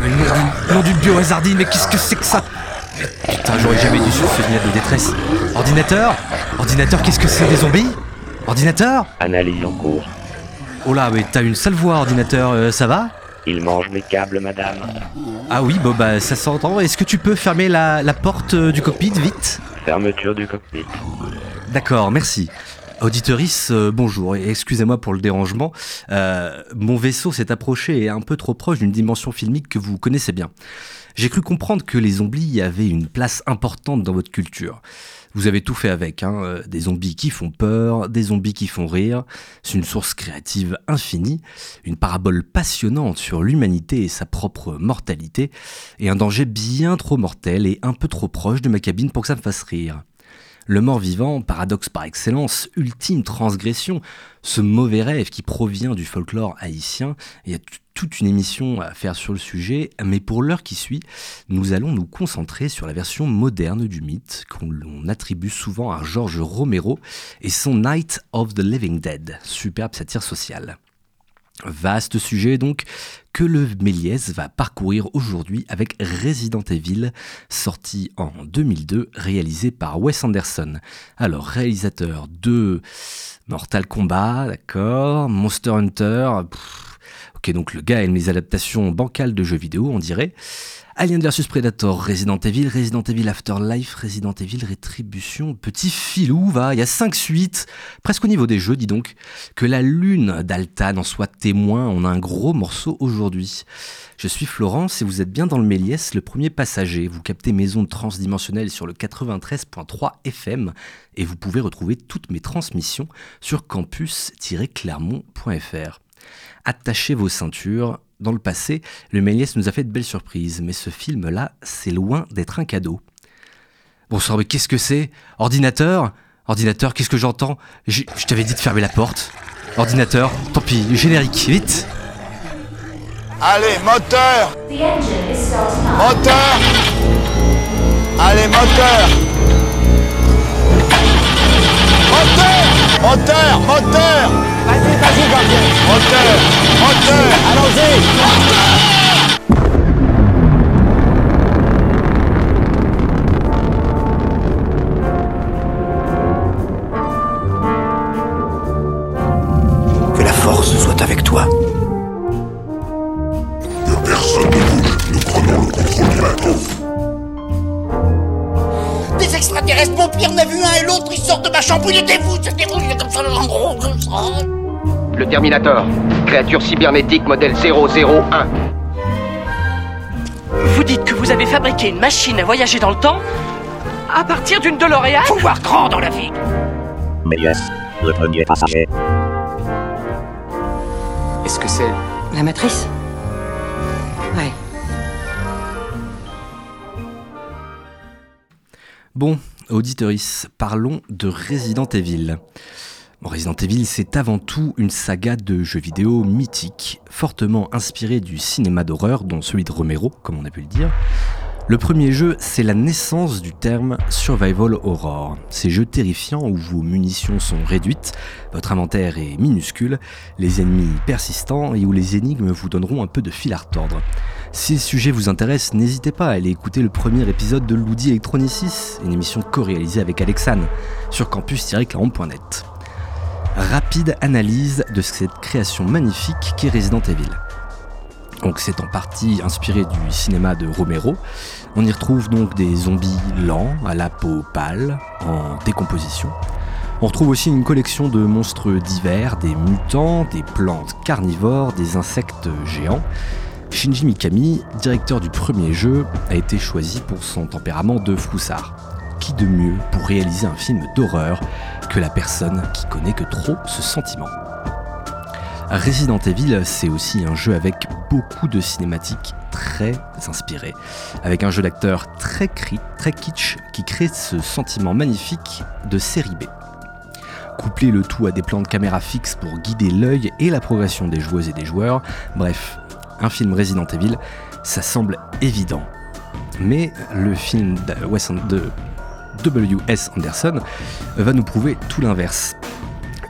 Mais nom, nom d'une mais qu'est-ce que c'est que ça Putain, j'aurais jamais dû sur ce signal de détresse. Ordinateur Ordinateur, qu'est-ce que c'est des zombies Ordinateur Analyse en cours. Oh là, mais t'as une sale voix, ordinateur, euh, ça va Il mange mes câbles, madame. Ah oui, bon bah ça s'entend. Est-ce que tu peux fermer la, la porte euh, du cockpit vite? Fermeture du cockpit. D'accord, merci. Auditeurice, euh, bonjour, et excusez-moi pour le dérangement. Euh, mon vaisseau s'est approché et un peu trop proche d'une dimension filmique que vous connaissez bien. J'ai cru comprendre que les zombies avaient une place importante dans votre culture. Vous avez tout fait avec, hein, euh, des zombies qui font peur, des zombies qui font rire. C'est une source créative infinie, une parabole passionnante sur l'humanité et sa propre mortalité, et un danger bien trop mortel et un peu trop proche de ma cabine pour que ça me fasse rire. Le mort-vivant, paradoxe par excellence, ultime transgression, ce mauvais rêve qui provient du folklore haïtien. Il y a toute une émission à faire sur le sujet, mais pour l'heure qui suit, nous allons nous concentrer sur la version moderne du mythe qu'on attribue souvent à George Romero et son Night of the Living Dead, superbe satire sociale. Vaste sujet donc que le Méliès va parcourir aujourd'hui avec Resident Evil, sorti en 2002, réalisé par Wes Anderson. Alors, réalisateur de Mortal Kombat, d'accord, Monster Hunter, pff, ok donc le gars aime les adaptations bancales de jeux vidéo, on dirait. Alien vs Predator, Resident Evil, Resident Evil Afterlife, Resident Evil Rétribution, petit filou, va, il y a 5 suites, presque au niveau des jeux, dis donc. Que la lune d'Altan en soit témoin, on a un gros morceau aujourd'hui. Je suis Florence et vous êtes bien dans le Méliès, le premier passager. Vous captez mes ondes transdimensionnelles sur le 93.3 FM et vous pouvez retrouver toutes mes transmissions sur campus-clermont.fr. Attachez vos ceintures. Dans le passé, le Méliès nous a fait de belles surprises, mais ce film-là, c'est loin d'être un cadeau. Bonsoir, mais qu'est-ce que c'est? Ordinateur? Ordinateur, qu'est-ce que j'entends? Je t'avais dit de fermer la porte. Ordinateur, tant pis, générique, vite! Allez, moteur. Moteur! Allez, moteur! Moteur! Moteur! Moteur Vas-y, vas-y, gardien Moteur Moteur Allons-y Que ma vous, c'était vous, comme ça, en gros, comme ça. Le Terminator, créature cybernétique modèle 001. Vous dites que vous avez fabriqué une machine à voyager dans le temps à partir d'une DeLorean Faut voir grand dans la vie. Méliès, le premier passager. Est-ce que c'est La matrice Ouais. Bon, auditeurice, parlons de Resident Evil. Resident Evil, c'est avant tout une saga de jeux vidéo mythique, fortement inspirée du cinéma d'horreur, dont celui de Romero, comme on a pu le dire. Le premier jeu, c'est la naissance du terme Survival Horror. Ces jeux terrifiants où vos munitions sont réduites, votre inventaire est minuscule, les ennemis persistants et où les énigmes vous donneront un peu de fil à retordre. Si le sujet vous intéresse, n'hésitez pas à aller écouter le premier épisode de Loudi Electronicis, une émission co-réalisée avec Alexane, sur campus-clermont.net. Rapide analyse de cette création magnifique qu'est Resident Evil. Donc c'est en partie inspiré du cinéma de Romero. On y retrouve donc des zombies lents, à la peau pâle, en décomposition. On retrouve aussi une collection de monstres divers, des mutants, des plantes carnivores, des insectes géants. Shinji Mikami, directeur du premier jeu, a été choisi pour son tempérament de floussard. Qui de mieux pour réaliser un film d'horreur que la personne qui connaît que trop ce sentiment? Resident Evil, c'est aussi un jeu avec beaucoup de cinématiques très inspirées, avec un jeu d'acteur très, cri- très kitsch qui crée ce sentiment magnifique de série B. Coupler le tout à des plans de caméra fixes pour guider l'œil et la progression des joueuses et des joueurs, bref, un film Resident Evil, ça semble évident. Mais le film de W.S. Anderson va nous prouver tout l'inverse.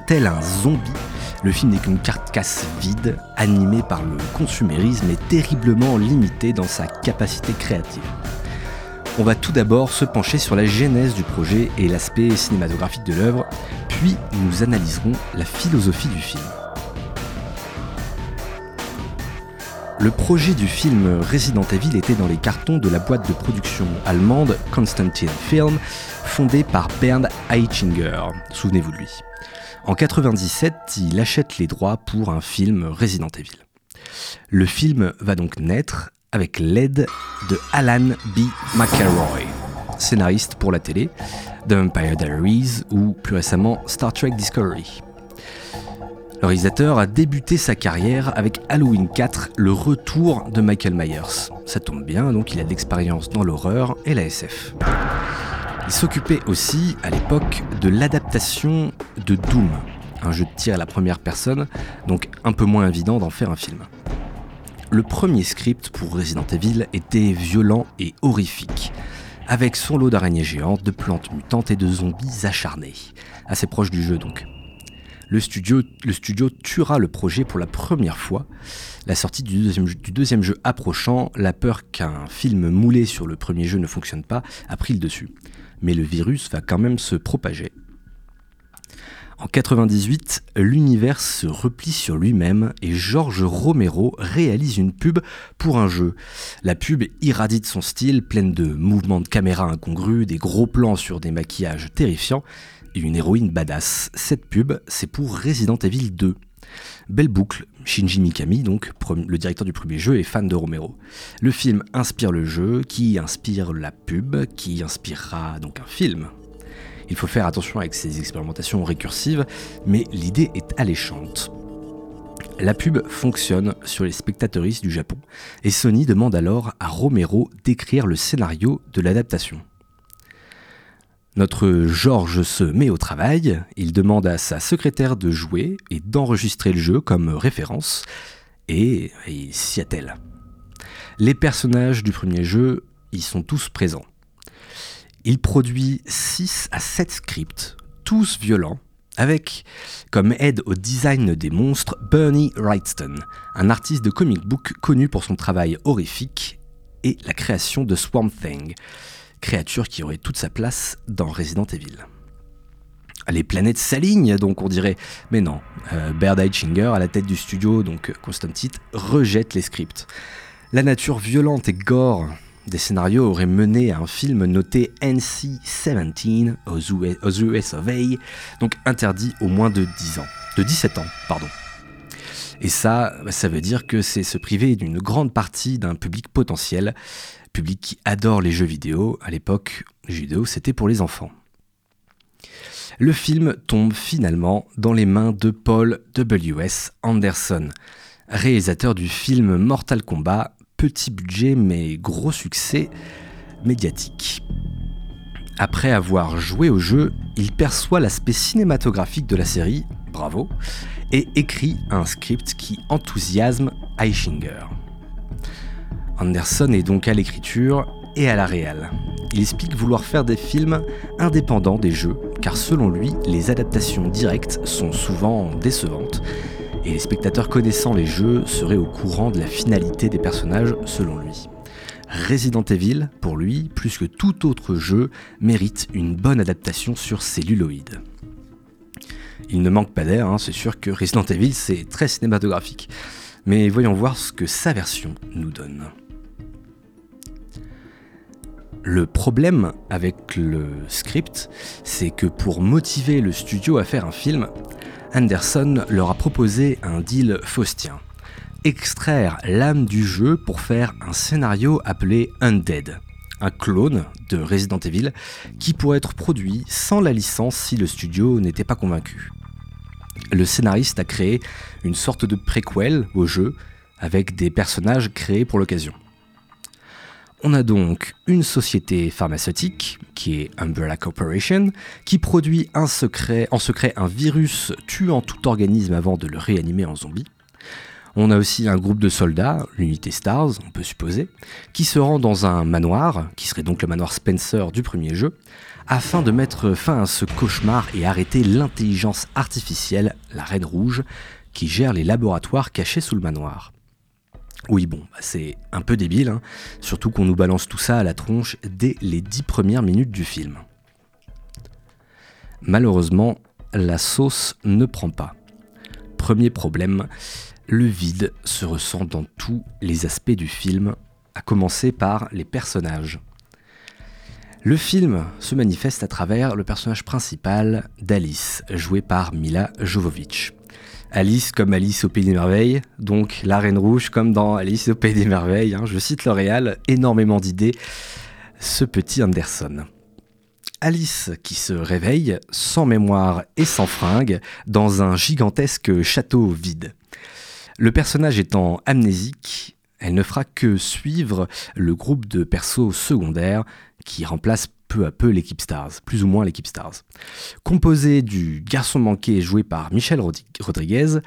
Tel un zombie, Le film n'est qu'une carcasse vide, animée par le consumérisme et terriblement limitée dans sa capacité créative. On va tout d'abord se pencher sur la genèse du projet et l'aspect cinématographique de l'œuvre, puis nous analyserons la philosophie du film. Le projet du film Resident Evil était dans les cartons de la boîte de production allemande Constantin Film, fondée par Bernd Eichinger. Souvenez-vous de lui. En 97, il achète les droits pour un film Resident Evil. Le film va donc naître avec l'aide de Alan B. McElroy, scénariste pour la télé, The Vampire Diaries ou plus récemment Star Trek Discovery. Le réalisateur a débuté sa carrière avec Halloween 4, le retour de Michael Myers. Ça tombe bien, donc il a de l'expérience dans l'horreur et la SF. Il s'occupait aussi, à l'époque, de l'adaptation de Doom, un jeu de tir à la première personne, donc un peu moins évident d'en faire un film. Le premier script pour Resident Evil était violent et horrifique, avec son lot d'araignées géantes, de plantes mutantes et de zombies acharnés, assez proche du jeu donc le studio, tuera le projet pour la première fois. La sortie du deuxième, jeu approchant, la peur qu'un film moulé sur le premier jeu ne fonctionne pas a pris le dessus. Mais le virus va quand même se propager. En 98, l'univers se replie sur lui-même et George Romero réalise une pub pour un jeu. La pub irradie son style, pleine de mouvements de caméra incongrus, des gros plans sur des maquillages terrifiants, une héroïne badass. Cette pub, c'est pour Resident Evil 2. Belle boucle, Shinji Mikami, donc le directeur du premier jeu, est fan de Romero. Le film inspire le jeu, qui inspire la pub, qui inspirera donc un film. Il faut faire attention avec ces expérimentations récursives, mais l'idée est alléchante. La pub fonctionne sur les spectateuristes du Japon, et Sony demande alors à Romero d'écrire le scénario de l'adaptation. Notre Georges se met au travail, il demande à sa secrétaire de jouer et d'enregistrer le jeu comme référence, et il s'y attelle. Les personnages du premier jeu y sont tous présents. Il produit 6 à 7 scripts, tous violents, avec comme aide au design des monstres Bernie Wrightston, un artiste de comic book connu pour son travail horrifique et la création de Swamp Thing, créature qui aurait toute sa place dans Resident Evil. Les planètes s'alignent, donc on dirait. Mais non, euh, Baird à la tête du studio, donc Constantin, rejette les scripts. La nature violente et gore des scénarios aurait mené à un film noté NC-17 aux US, of donc interdit au moins de 10 ans. De 17 ans, pardon. Et ça, ça veut dire que c'est se priver d'une grande partie d'un public potentiel, qui adore les jeux vidéo. À l'époque, les jeux vidéo, c'était pour les enfants. Le film tombe finalement dans les mains de Paul W.S. Anderson, réalisateur du film Mortal Kombat, petit budget mais gros succès médiatique. Après avoir joué au jeu, il perçoit l'aspect cinématographique de la série, bravo, et écrit un script qui enthousiasme Eichinger. Anderson est donc à l'écriture et à la réal. Il explique vouloir faire des films indépendants des jeux, car selon lui, les adaptations directes sont souvent décevantes, et les spectateurs connaissant les jeux seraient au courant de la finalité des personnages selon lui. Resident Evil, pour lui, plus que tout autre jeu, mérite une bonne adaptation sur celluloïde. Il ne manque pas d'air, hein, c'est sûr que Resident Evil c'est très cinématographique. Mais voyons voir ce que sa version nous donne. Le problème avec le script, c'est que pour motiver le studio à faire un film, Anderson leur a proposé un deal faustien. Extraire l'âme du jeu pour faire un scénario appelé Undead, un clone de Resident Evil qui pourrait être produit sans la licence si le studio n'était pas convaincu. Le scénariste a créé une sorte de préquel au jeu avec des personnages créés pour l'occasion. On a donc une société pharmaceutique, qui est Umbrella Corporation, qui produit en secret un virus tuant tout organisme avant de le réanimer en zombie. On a aussi un groupe de soldats, l'unité Stars, on peut supposer, qui se rend dans un manoir, qui serait donc le manoir Spencer du premier jeu, afin de mettre fin à ce cauchemar et arrêter l'intelligence artificielle, la Reine Rouge, qui gère les laboratoires cachés sous le manoir. Oui, bon, bah, c'est un peu débile, hein, surtout qu'on nous balance tout ça à la tronche dès les dix premières minutes du film. Malheureusement, la sauce ne prend pas. Premier problème, le vide se ressent dans tous les aspects du film, à commencer par les personnages. Le film se manifeste à travers le personnage principal d'Alice, joué par Mila Jovovich. Alice comme Alice au Pays des Merveilles, donc la Reine Rouge comme dans Alice au Pays des Merveilles. hein. je cite L'Oréal, énormément d'idées, ce petit Anderson. Alice qui se réveille, sans mémoire et sans fringue, dans un gigantesque château vide. Le personnage étant amnésique, elle ne fera que suivre le groupe de persos secondaires qui remplace peu à peu l'équipe Stars, plus ou moins l'équipe Stars. Composé du garçon manqué joué par Michel Rodriguez,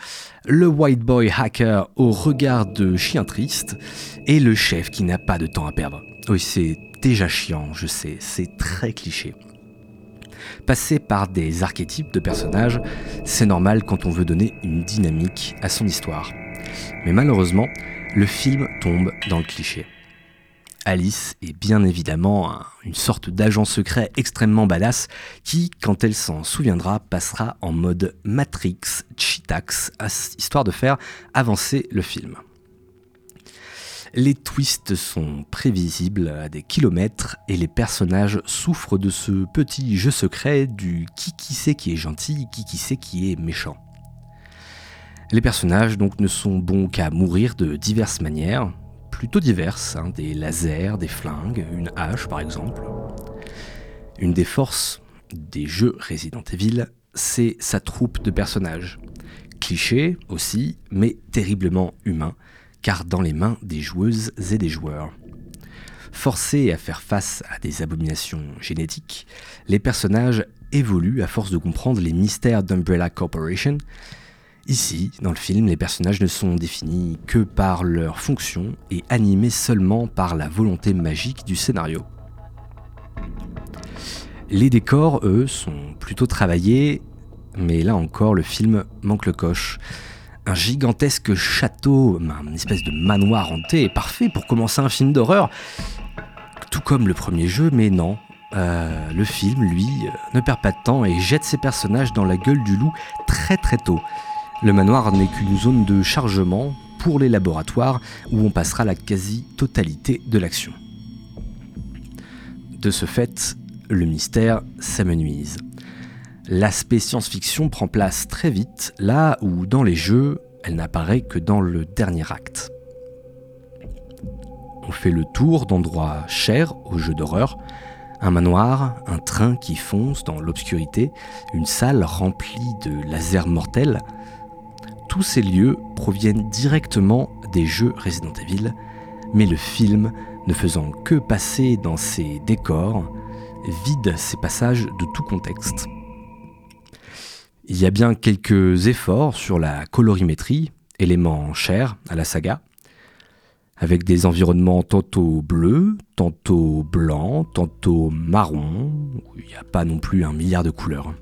le white boy hacker au regard de chien triste et le chef qui n'a pas de temps à perdre. Oui, c'est déjà chiant, je sais, c'est très cliché. Passer par des archétypes de personnages, c'est normal quand on veut donner une dynamique à son histoire. Mais malheureusement, le film tombe dans le cliché. Alice est bien évidemment un- une sorte d'agent secret extrêmement badass qui, quand elle s'en souviendra, passera en mode Matrix Cheetax, histoire de faire avancer le film. Les twists sont prévisibles à des kilomètres et les personnages souffrent de ce petit jeu secret du qui qui sait qui est gentil, qui qui sait qui est méchant. Les personnages donc ne sont bons qu'à mourir de diverses manières, plutôt diverses, hein, des lasers, des flingues, une hache par exemple. Une des forces des jeux Resident Evil, c'est sa troupe de personnages. Cliché aussi, mais terriblement humain, car dans les mains des joueuses et des joueurs. Forcés à faire face à des abominations génétiques, les personnages évoluent à force de comprendre les mystères d'Umbrella Corporation. Ici, dans le film, les personnages ne sont définis que par leur fonction et animés seulement par la volonté magique du scénario. Les décors, eux, sont plutôt travaillés, mais là encore, le film manque le coche. Un gigantesque château, une espèce de manoir hanté, est parfait pour commencer un film d'horreur. Tout comme le premier jeu, mais non. Euh, le film, lui, euh, ne perd pas de temps et jette ses personnages dans la gueule du loup très très tôt. Le manoir n'est qu'une zone de chargement pour les laboratoires où on passera la quasi-totalité de l'action. De ce fait, le mystère s'amenuise. L'aspect science-fiction prend place très vite, là où dans les jeux, elle n'apparaît que dans le dernier acte. On fait le tour d'endroits chers aux jeux d'horreur, un manoir, un train qui fonce dans l'obscurité, une salle remplie de lasers mortels. Tous ces lieux proviennent directement des jeux Resident Evil, mais le film, ne faisant que passer dans ces décors, vide ces passages de tout contexte. Il y a bien quelques efforts sur la colorimétrie, élément cher à la saga, avec des environnements tantôt bleus, tantôt blancs, tantôt marrons, il n'y a pas non plus un milliard de couleurs.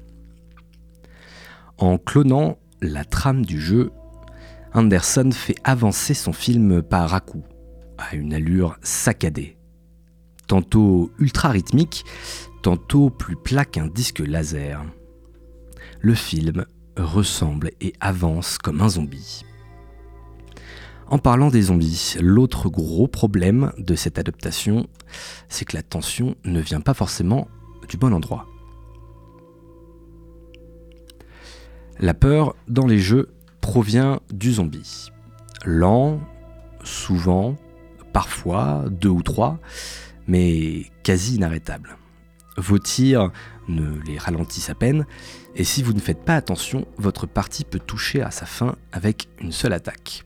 En clonant la trame du jeu, Anderson fait avancer son film par à coup, à une allure saccadée. Tantôt ultra rythmique, tantôt plus plat qu'un disque laser. Le film ressemble et avance comme un zombie. En parlant des zombies, l'autre gros problème de cette adaptation, c'est que la tension ne vient pas forcément du bon endroit. La peur dans les jeux provient du zombie. Lent, souvent, parfois, deux ou trois, mais quasi inarrêtable. Vos tirs ne les ralentissent à peine, et si vous ne faites pas attention, votre partie peut toucher à sa fin avec une seule attaque.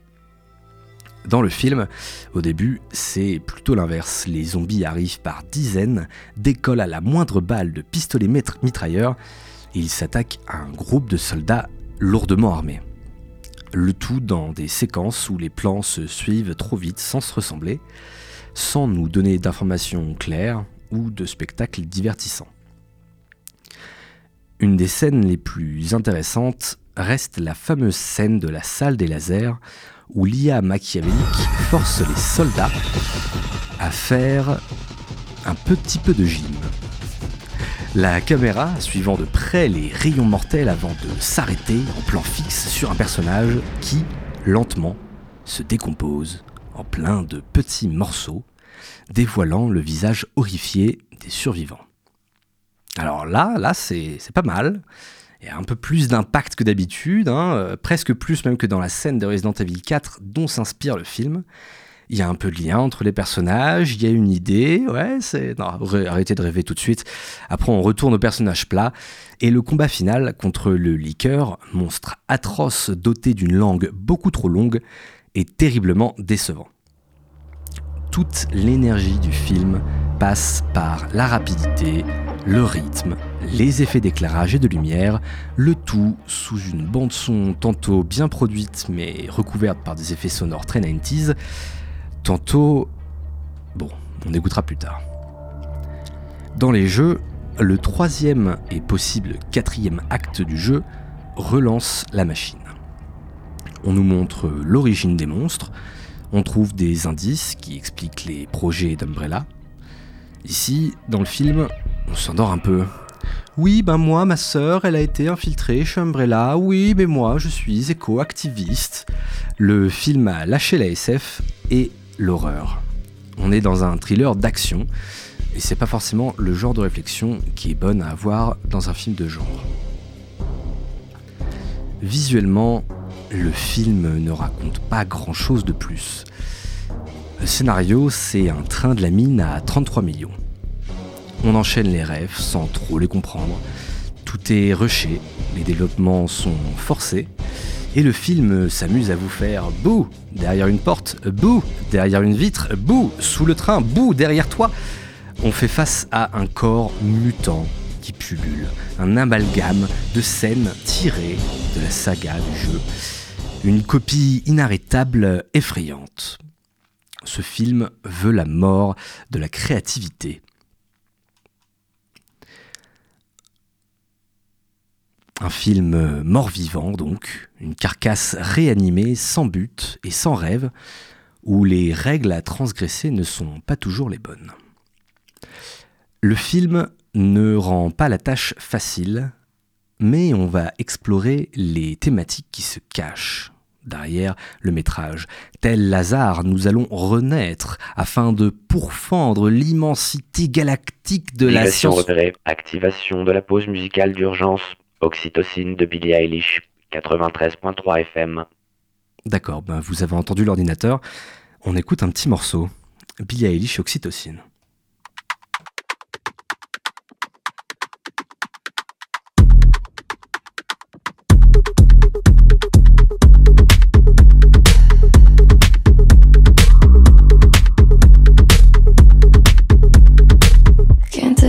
Dans le film, au début, c'est plutôt l'inverse. Les zombies arrivent par dizaines, décollent à la moindre balle de pistolet mitrailleur et ils s'attaquent à un groupe de soldats lourdement armés. Le tout dans des séquences où les plans se suivent trop vite sans se ressembler, sans nous donner d'informations claires ou de spectacles divertissants. Une des scènes les plus intéressantes reste la fameuse scène de la salle des lasers où l'IA machiavélique force les soldats à faire un petit peu de gym. La caméra suivant de près les rayons mortels avant de s'arrêter en plan fixe sur un personnage qui, lentement, se décompose en plein de petits morceaux, dévoilant le visage horrifié des survivants. Alors là, là, c'est pas mal. Il y a un peu plus d'impact que d'habitude, hein, euh, presque plus même que dans la scène de Resident Evil 4 dont s'inspire le film. Il y a un peu de lien entre les personnages, il y a une idée, ouais, c'est... Non, arrêtez de rêver tout de suite. Après, on retourne au personnage plat, et le combat final contre le liqueur, monstre atroce doté d'une langue beaucoup trop longue, est terriblement décevant. Toute l'énergie du film passe par la rapidité, le rythme, les effets d'éclairage et de lumière, le tout sous une bande son tantôt bien produite mais recouverte par des effets sonores très 90s, tantôt... Bon, on écoutera plus tard. Dans les jeux, le troisième et possible quatrième acte du jeu relance la machine. On nous montre l'origine des monstres, on trouve des indices qui expliquent les projets d'Umbrella. Ici, dans le film, on s'endort un peu. Oui, ben moi, ma sœur, elle a été infiltrée chez Umbrella. Oui, mais moi, je suis éco-activiste. Le film a lâché la SF et l'horreur. On est dans un thriller d'action, et c'est pas forcément le genre de réflexion qui est bonne à avoir dans un film de genre. Visuellement, le film ne raconte pas grand-chose de plus. Le scénario, c'est un train de la mine à 33 millions. On enchaîne les rêves sans trop les comprendre. Tout est rushé, les développements sont forcés, et le film s'amuse à vous faire bouh derrière une porte, bouh derrière une vitre, bouh sous le train, bouh derrière toi. On fait face à un corps mutant qui pullule, un amalgame de scènes tirées de la saga du jeu. Une copie inarrêtable, effrayante. Ce film veut la mort de la créativité. Un film mort-vivant donc, une carcasse réanimée sans but et sans rêve, où les règles à transgresser ne sont pas toujours les bonnes. Le film ne rend pas la tâche facile, mais on va explorer les thématiques qui se cachent derrière le métrage. Tel Lazare, nous allons renaître afin de pourfendre l'immensité galactique de la Activation science. repérée. Activation de la pause musicale d'urgence. Oxytocine de Billie Eilish. 93.3 FM. D'accord, ben vous avez entendu l'ordinateur. On écoute un petit morceau. Billie Eilish Oxytocine. Can't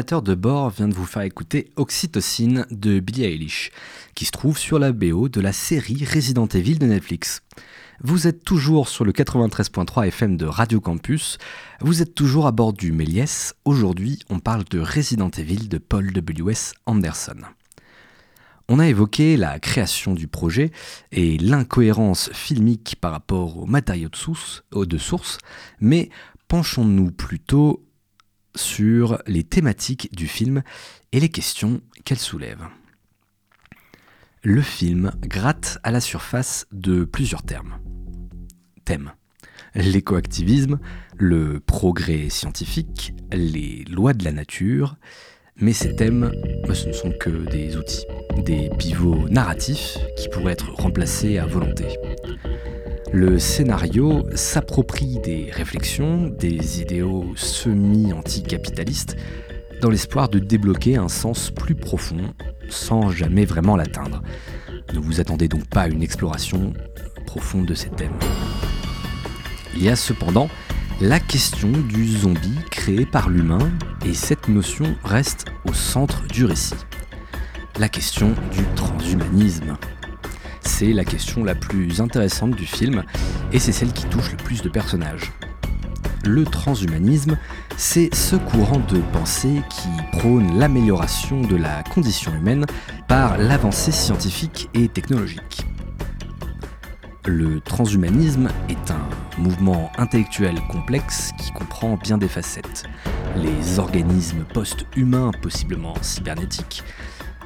de bord vient de vous faire écouter Oxytocine de Billie Eilish, qui se trouve sur la BO de la série Resident Evil de Netflix. Vous êtes toujours sur le 93.3 FM de Radio Campus, vous êtes toujours à bord du Méliès. Aujourd'hui, on parle de Resident Evil de Paul W.S. Anderson. On a évoqué la création du projet et l'incohérence filmique par rapport aux matériaux de source mais penchons-nous plutôt sur les thématiques du film et les questions qu'elle soulève. Le film gratte à la surface de plusieurs termes. Thèmes. L'écoactivisme, le progrès scientifique, les lois de la nature, mais ces thèmes, ce ne sont que des outils, des pivots narratifs qui pourraient être remplacés à volonté. Le scénario s'approprie des réflexions, des idéaux semi-anticapitalistes, dans l'espoir de débloquer un sens plus profond, sans jamais vraiment l'atteindre. Ne vous attendez donc pas à une exploration profonde de ces thèmes. Il y a cependant la question du zombie créé par l'humain, et cette notion reste au centre du récit. La question du transhumanisme. C'est la question la plus intéressante du film, et c'est celle qui touche le plus de personnages. Le transhumanisme, c'est ce courant de pensée qui prône l'amélioration de la condition humaine par l'avancée scientifique et technologique. Le transhumanisme est un mouvement intellectuel complexe qui comprend bien des facettes. Les organismes post-humains, possiblement cybernétiques,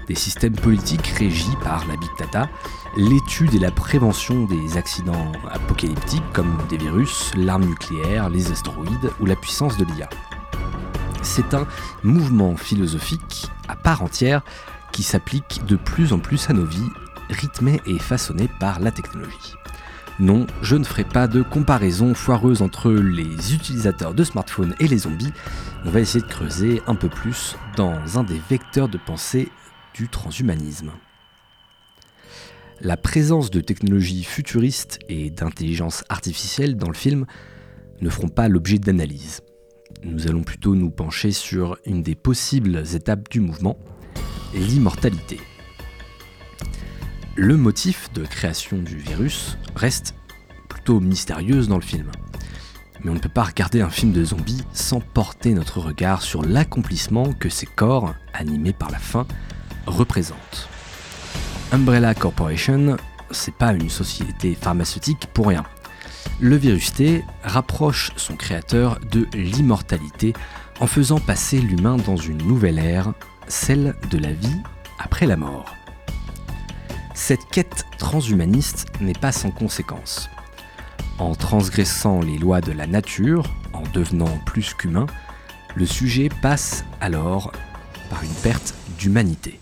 des systèmes politiques régis par la big data, l'étude et la prévention des accidents apocalyptiques comme des virus, l'arme nucléaire, les astéroïdes ou la puissance de l'IA. C'est un mouvement philosophique à part entière qui s'applique de plus en plus à nos vies, rythmé et façonné par la technologie. Non, je ne ferai pas de comparaison foireuse entre les utilisateurs de smartphones et les zombies. On va essayer de creuser un peu plus dans un des vecteurs de pensée du transhumanisme. La présence de technologies futuristes et d'intelligence artificielle dans le film ne feront pas l'objet d'analyse. Nous allons plutôt nous pencher sur une des possibles étapes du mouvement, l'immortalité. Le motif de création du virus reste plutôt mystérieuse dans le film. Mais on ne peut pas regarder un film de zombies sans porter notre regard sur l'accomplissement que ces corps, animés par la faim, représentent. Umbrella Corporation, c'est pas une société pharmaceutique pour rien. Le virus T rapproche son créateur de l'immortalité en faisant passer l'humain dans une nouvelle ère, celle de la vie après la mort. Cette quête transhumaniste n'est pas sans conséquences. En transgressant les lois de la nature, en devenant plus qu'humain, le sujet passe alors par une perte d'humanité.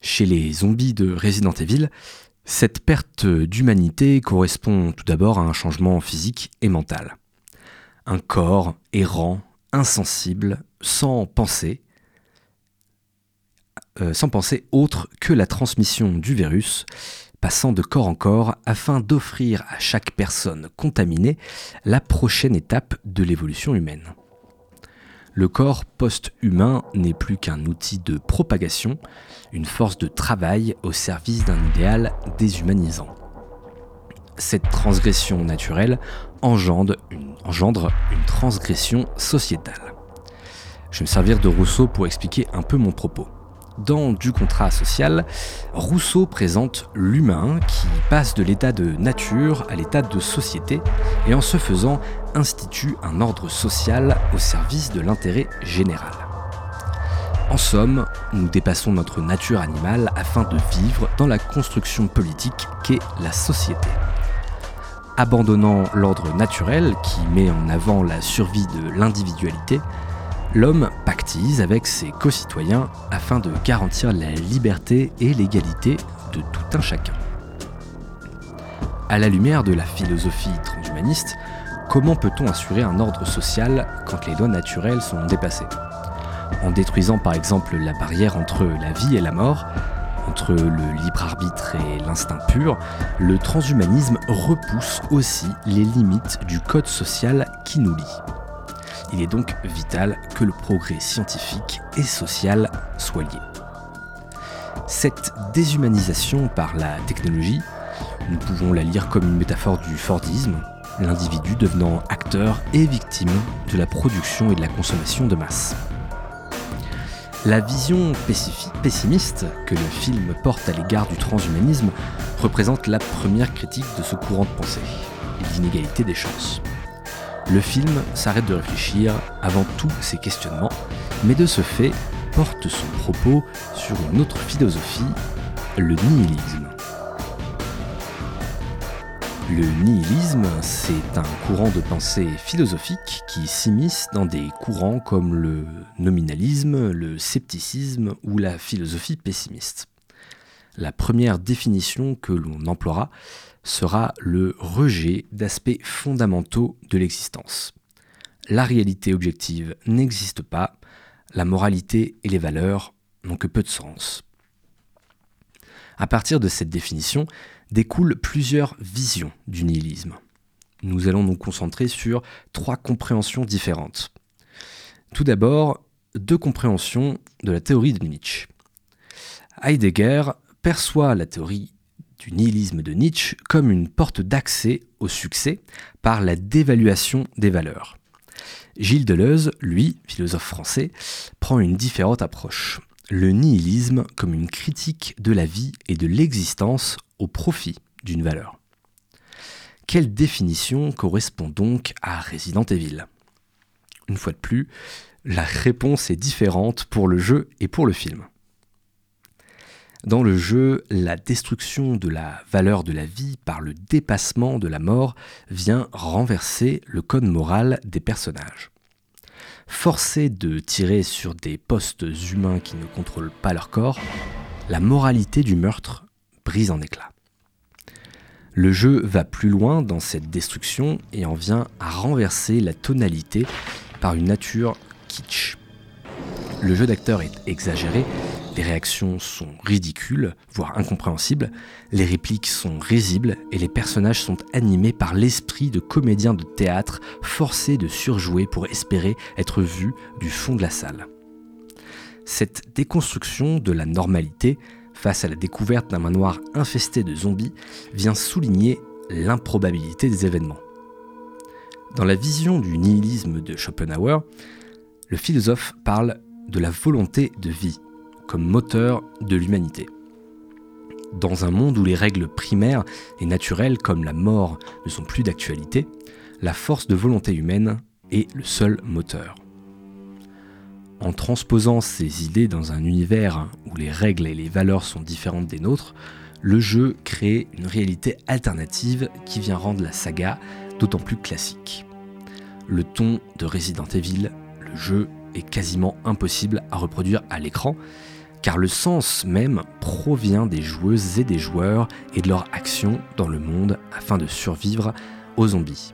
Chez les zombies de Resident Evil, cette perte d'humanité correspond tout d'abord à un changement physique et mental. Un corps errant, insensible, sans pensée, euh, sans pensée autre que la transmission du virus, passant de corps en corps afin d'offrir à chaque personne contaminée la prochaine étape de l'évolution humaine. Le corps post-humain n'est plus qu'un outil de propagation, une force de travail au service d'un idéal déshumanisant. Cette transgression naturelle engendre une, transgression sociétale. Je vais me servir de Rousseau pour expliquer un peu mon propos. Dans Du contrat social, Rousseau présente l'humain qui passe de l'état de nature à l'état de société et en ce faisant institue un ordre social au service de l'intérêt général. En somme, nous dépassons notre nature animale afin de vivre dans la construction politique qu'est la société. Abandonnant l'ordre naturel qui met en avant la survie de l'individualité, l'homme pactise avec ses concitoyens afin de garantir la liberté et l'égalité de tout un chacun. À la lumière de la philosophie transhumaniste, comment peut-on assurer un ordre social quand les lois naturelles sont dépassées? En détruisant par exemple la barrière entre la vie et la mort, entre le libre arbitre et l'instinct pur, le transhumanisme repousse aussi les limites du code social qui nous lie. Il est donc vital que le progrès scientifique et social soit lié. Cette déshumanisation par la technologie, nous pouvons la lire comme une métaphore du Fordisme, l'individu devenant acteur et victime de la production et de la consommation de masse. La vision pessimiste que le film porte à l'égard du transhumanisme représente la première critique de ce courant de pensée, l'inégalité des chances. Le film s'arrête de réfléchir avant tous ces questionnements, mais de ce fait porte son propos sur une autre philosophie, le nihilisme. Le nihilisme, c'est un courant de pensée philosophique qui s'immisce dans des courants comme le nominalisme, le scepticisme ou la philosophie pessimiste. La première définition que l'on emploiera sera le rejet d'aspects fondamentaux de l'existence. La réalité objective n'existe pas, la moralité et les valeurs n'ont que peu de sens. À partir de cette définition découlent plusieurs visions du nihilisme. Nous allons nous concentrer sur trois compréhensions différentes. Tout d'abord, deux compréhensions de la théorie de Nietzsche. Heidegger perçoit la théorie du nihilisme de Nietzsche comme une porte d'accès au succès par la dévaluation des valeurs. Gilles Deleuze, lui, philosophe français, prend une différente approche. Le nihilisme comme une critique de la vie et de l'existence au profit d'une valeur. Quelle définition correspond donc à Resident Evil? Une fois de plus, la réponse est différente pour le jeu et pour le film. Dans le jeu, la destruction de la valeur de la vie par le dépassement de la mort vient renverser le code moral des personnages. Forcés de tirer sur des postes humains qui ne contrôlent pas leur corps, la moralité du meurtre brise en éclats. Le jeu va plus loin dans cette destruction et en vient à renverser la tonalité par une nature kitsch. Le jeu d'acteur est exagéré les réactions sont ridicules, voire incompréhensibles, les répliques sont risibles et les personnages sont animés par l'esprit de comédiens de théâtre forcés de surjouer pour espérer être vus du fond de la salle. Cette déconstruction de la normalité face à la découverte d'un manoir infesté de zombies vient souligner l'improbabilité des événements. Dans la vision du nihilisme de Schopenhauer, le philosophe parle de la volonté de vie comme moteur de l'humanité. Dans un monde où les règles primaires et naturelles comme la mort ne sont plus d'actualité, la force de volonté humaine est le seul moteur. En transposant ces idées dans un univers où les règles et les valeurs sont différentes des nôtres, le jeu crée une réalité alternative qui vient rendre la saga d'autant plus classique. Le ton de Resident Evil, le jeu est quasiment impossible à reproduire à l'écran, car le sens même provient des joueuses et des joueurs et de leur action dans le monde afin de survivre aux zombies.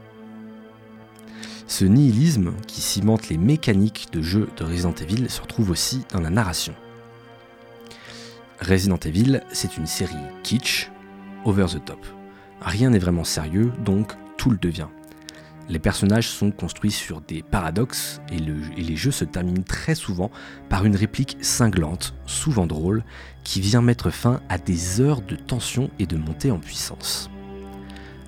Ce nihilisme qui cimente les mécaniques de jeu de Resident Evil se retrouve aussi dans la narration. Resident Evil, c'est une série kitsch, over the top. Rien n'est vraiment sérieux, donc tout le devient. Les personnages sont construits sur des paradoxes et, le- et les jeux se terminent très souvent par une réplique cinglante, souvent drôle, qui vient mettre fin à des heures de tension et de montée en puissance.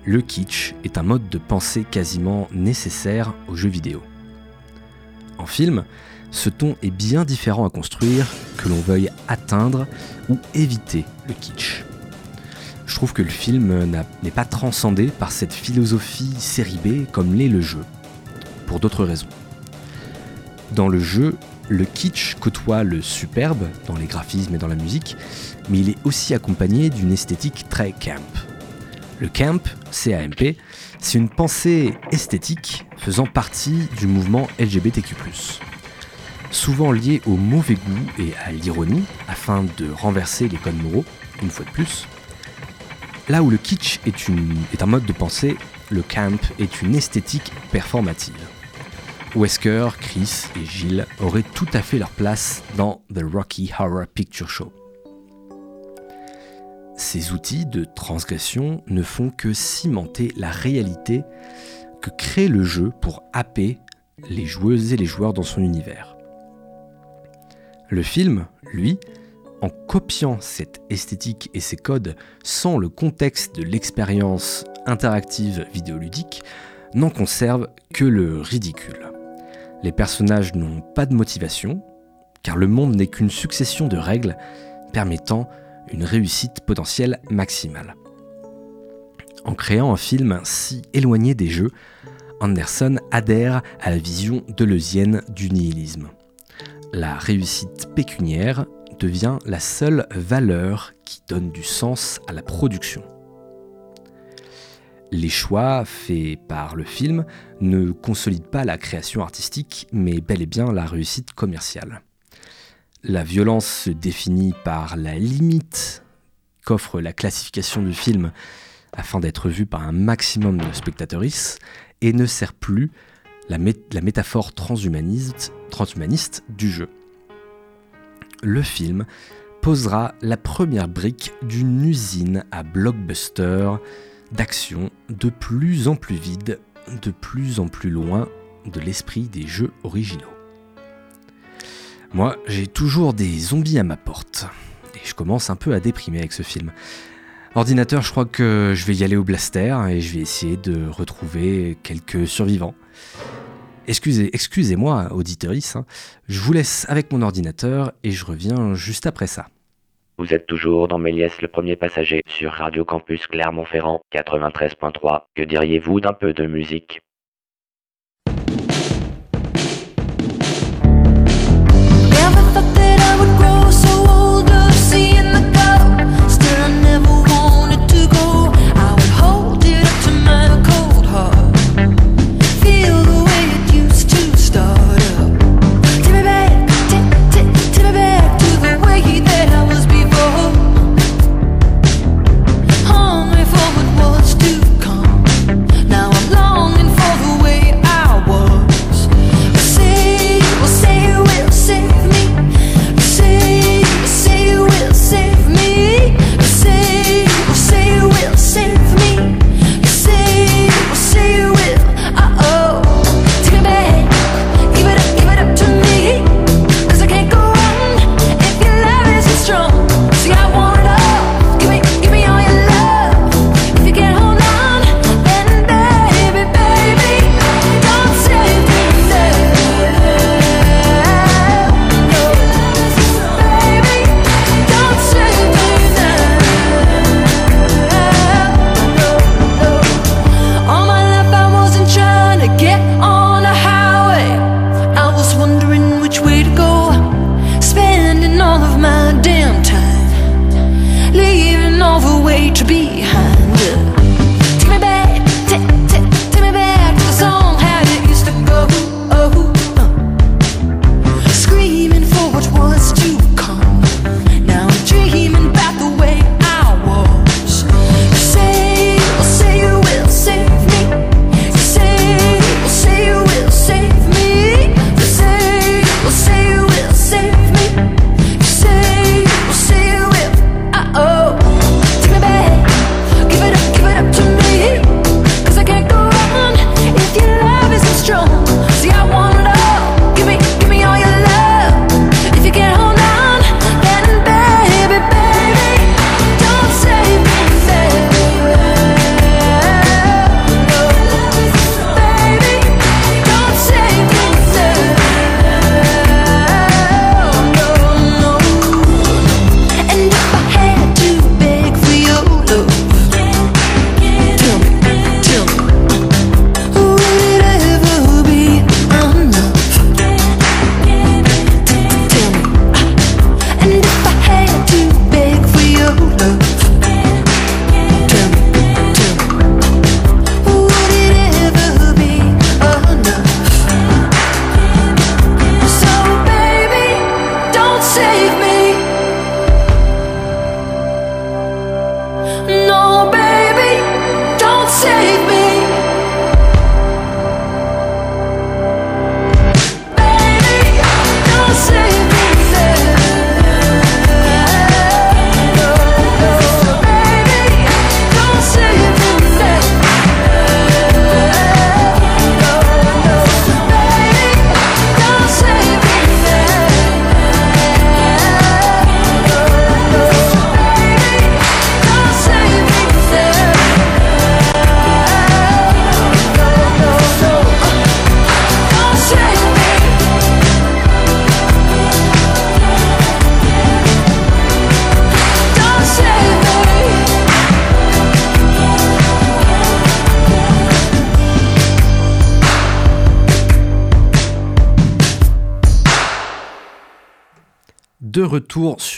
Le kitsch est un mode de pensée quasiment nécessaire aux jeux vidéo. En film, ce ton est bien différent à construire que l'on veuille atteindre ou éviter le kitsch. Je trouve que le film n'est pas transcendé par cette philosophie série B comme l'est le jeu, pour d'autres raisons. Dans le jeu, le kitsch côtoie le superbe dans les graphismes et dans la musique, mais il est aussi accompagné d'une esthétique très camp. Le camp, C-A-M-P, c'est une pensée esthétique faisant partie du mouvement LGBTQ+. Souvent lié au mauvais goût et à l'ironie, afin de renverser les codes moraux, une fois de plus. Là où le kitsch est, un mode de pensée, le camp est une esthétique performative. Wesker, Chris et Gilles auraient tout à fait leur place dans The Rocky Horror Picture Show. Ces outils de transgression ne font que cimenter la réalité que crée le jeu pour happer les joueuses et les joueurs dans son univers. Le film, lui, en copiant cette esthétique et ces codes sans le contexte de l'expérience interactive vidéoludique, n'en conserve que le ridicule. Les personnages n'ont pas de motivation, car le monde n'est qu'une succession de règles permettant une réussite potentielle maximale. En créant un film si éloigné des jeux, Anderson adhère à la vision deleuzienne du nihilisme. La réussite pécuniaire devient la seule valeur qui donne du sens à la production. Les choix faits par le film ne consolident pas la création artistique, mais bel et bien la réussite commerciale. La violence se définit par la limite qu'offre la classification du film afin d'être vu par un maximum de spectateuristes et ne sert plus la, mé- la métaphore transhumaniste du jeu. Le film posera la première brique d'une usine à blockbuster d'action de plus en plus vide, de plus en plus loin de l'esprit des jeux originaux. Moi, j'ai toujours des zombies à ma porte. Et je commence un peu à déprimer avec ce film. Ordinateur, je crois que je vais y aller au blaster et je vais essayer de retrouver quelques survivants. Excusez, excusez-moi, auditeurice, hein. je vous laisse avec mon ordinateur et je reviens juste après ça. Vous êtes toujours dans Méliès le premier passager sur Radio Campus Clermont-Ferrand 93.3. Que diriez-vous d'un peu de musique?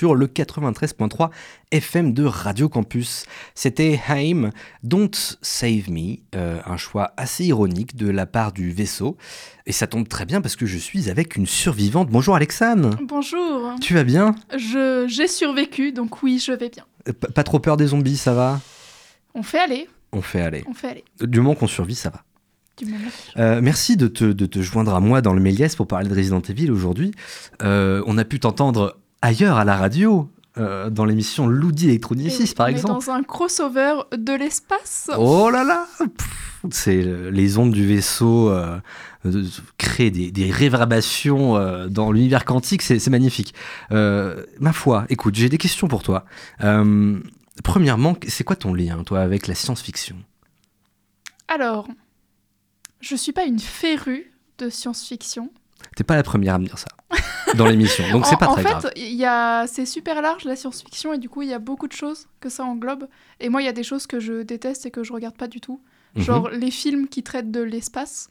Sur le 93.3 FM de Radio Campus. C'était Haim, Don't Save Me, euh, un choix assez ironique de la part du vaisseau. Et ça tombe très bien parce que je suis avec une survivante. Bonjour Alexane. Bonjour. Tu vas bien? Je j'ai survécu, donc oui, je vais bien. Euh, p- Pas trop peur des zombies, ça va? On fait aller, On fait aller. on fait aller. Du moment qu'on survit, ça va. Euh, merci de te, de te joindre à moi dans le Méliès pour parler de Resident Evil aujourd'hui. Euh, on a pu t'entendre ailleurs à la radio, euh, dans l'émission Loudi Electronicis par exemple. dans un crossover de l'espace. Oh là là C'est euh, les ondes du vaisseau euh, euh, créent des, des réverbations euh, dans l'univers quantique, c'est magnifique. Ma foi, écoute, j'ai des questions pour toi. Premièrement, c'est quoi ton lien, toi, avec la science-fiction? Alors, je suis pas une férue de science-fiction. T'es pas la première à me dire ça dans l'émission, donc c'est pas en très fait, grave. y a, c'est super large la science-fiction et du coup, il y a beaucoup de choses que ça englobe. Et moi, il y a des choses que je déteste et que je regarde pas du tout. Mhm. Genre les films qui traitent de l'espace,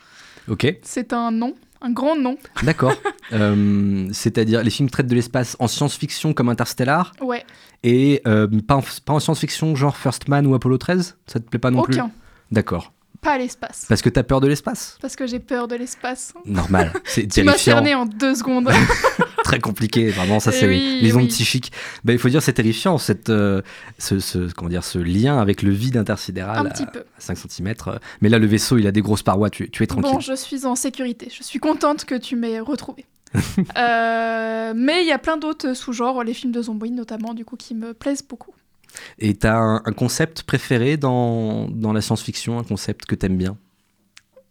Ok, c'est un nom, un grand nom. d'accord. Euh, C'est-à-dire les films traitent de l'espace en science-fiction comme Interstellar Ouais, et euh, pas en, pas en science-fiction genre First Man ou Apollo 13 Ça te plaît pas non plus? Aucun, D'accord. Pas l'espace. Parce que t'as peur de l'espace Parce que j'ai peur de l'espace. Normal, c'est Tu m'as cerné en deux secondes. Très compliqué, vraiment, ça Eh c'est oui, les ondes oui. psychiques. Bah, il faut dire c'est terrifiant, cette, euh, ce, ce- comment dire, ce lien avec le vide intersidéral un à, petit peu. 5 cm. Mais là, le vaisseau, il a des grosses parois, tu, tu es tranquille. Bon, je suis en sécurité. Je suis contente que tu m'aies retrouvée. Euh, mais il y a plein d'autres sous-genres, les films de zombies notamment, du coup, qui me plaisent beaucoup. Et t'as un, un concept préféré dans, dans la science-fiction, un concept que t'aimes bien?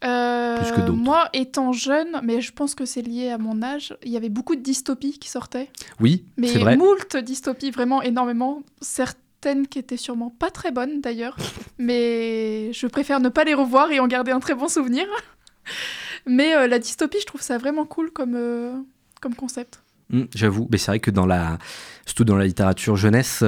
Euh, Plus que d'autres. Moi, étant jeune, mais je pense que c'est lié à mon âge, il y avait beaucoup de dystopies qui sortaient. Oui, Mais c'est vrai. moult dystopies, vraiment énormément. Certaines qui étaient sûrement pas très bonnes d'ailleurs. mais je préfère ne pas les revoir et en garder un très bon souvenir. mais euh, la dystopie, je trouve ça vraiment cool comme, euh, comme concept. Mm, J'avoue, mais c'est vrai que dans la, surtout dans la littérature jeunesse,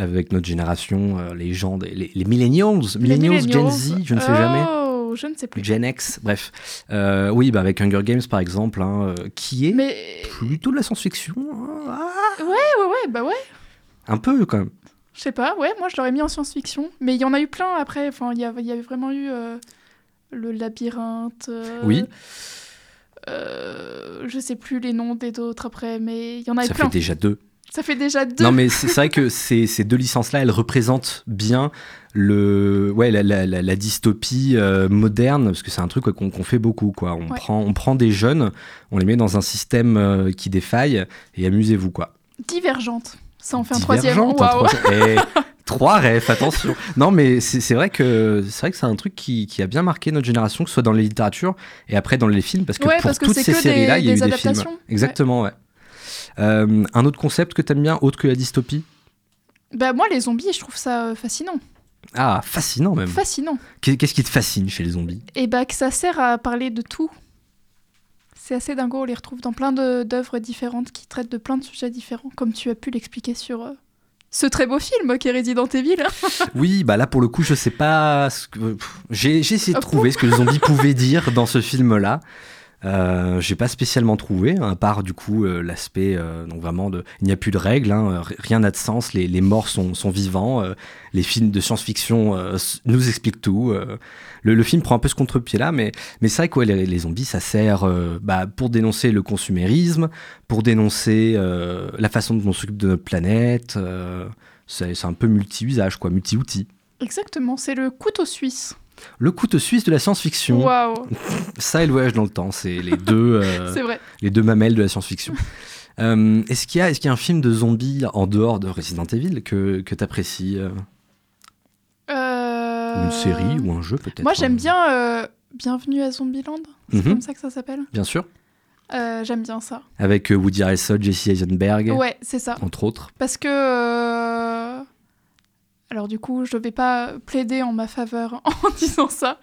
avec notre génération, euh, les gens, des- les, les millennials, Les millennials, Gen Z, je ne sais jamais. Oh, je ne sais plus. Gen X, bref. Euh, oui, bah avec Hunger Games par exemple, hein, euh, qui est Mais plutôt de la science-fiction. hein, ah, ouais, ouais, ouais, bah ouais. un peu quand même. Je sais pas, ouais, moi je l'aurais mis en science-fiction. Mais il y en a eu plein après. Enfin, il y y avait vraiment eu euh, le labyrinthe. euh, Oui. je sais plus les noms des autres après, mais il y en a eu Ça plein. fait déjà deux. Ça fait déjà deux. Non, mais c'est vrai que ces, ces deux licences-là, elles représentent bien le, ouais, la, la- la- la dystopie euh, moderne, parce que c'est un truc ouais, qu'on fait beaucoup. Quoi. On, Ouais. prend, on prend des jeunes, on les met dans un système euh, qui défaille, et amusez-vous. quoi. Divergente. Ça en fait un troisième. Divergente, un troisième. Et trois refs, attention. Non, mais c'est c'est vrai que c'est vrai que c'est un truc qui, qui a bien marqué notre génération, que ce soit dans les littératures et après dans les films, parce que Ouais, pour parce toutes ces que des- séries-là, il y a eu des films. Exactement, ouais. Euh, un autre concept que t'aimes bien, autre que la dystopie Bah moi les zombies, je trouve ça euh, fascinant. Ah, fascinant même. Fascinant. Qu'est- Qu'est-ce qui te fascine chez les zombies? Et bah que ça sert à parler de tout. C'est assez dingo, on les retrouve dans plein d'œuvres différentes qui traitent de plein de sujets différents, comme tu as pu l'expliquer sur euh, ce très beau film qui est Resident Evil. Oui, bah là pour le coup, je sais pas J'ai essayé de Ah trouver ce que le zombie pouvait dire dans ce film-là. Euh, j'ai pas spécialement trouvé, à part du coup euh, l'aspect, euh, donc vraiment, de, il n'y a plus de règles, hein, rien n'a de sens, les, les morts sont, sont vivants, les films de science-fiction nous expliquent tout. le, film prend un peu ce contre-pied là, mais, mais c'est vrai que ouais, les, les zombies, ça sert bah, pour dénoncer le consumérisme, pour dénoncer la façon dont on s'occupe de notre planète. c'est un peu multi-usage, quoi, multi-outils. Exactement, c'est le couteau suisse. Le couteau suisse de la science-fiction. Waouh, Ça et le voyage dans le temps, c'est les deux, euh, c'est vrai. les deux mamelles de la science-fiction. Euh, est-ce qu'il y a, est-ce qu'il y a un film de zombies en dehors de Resident Evil que, que tu apprécies Euh, Une série ou un jeu peut-être Moi j'aime bien Bienvenue à Zombieland, c'est Mhm. comme ça que ça s'appelle? Bien sûr. Euh, j'aime bien ça. Avec Woody Harrelson, Jesse Eisenberg, Ouais, c'est ça. entre autres. Parce que. euh, Alors, du coup, je vais pas plaider en ma faveur en disant ça.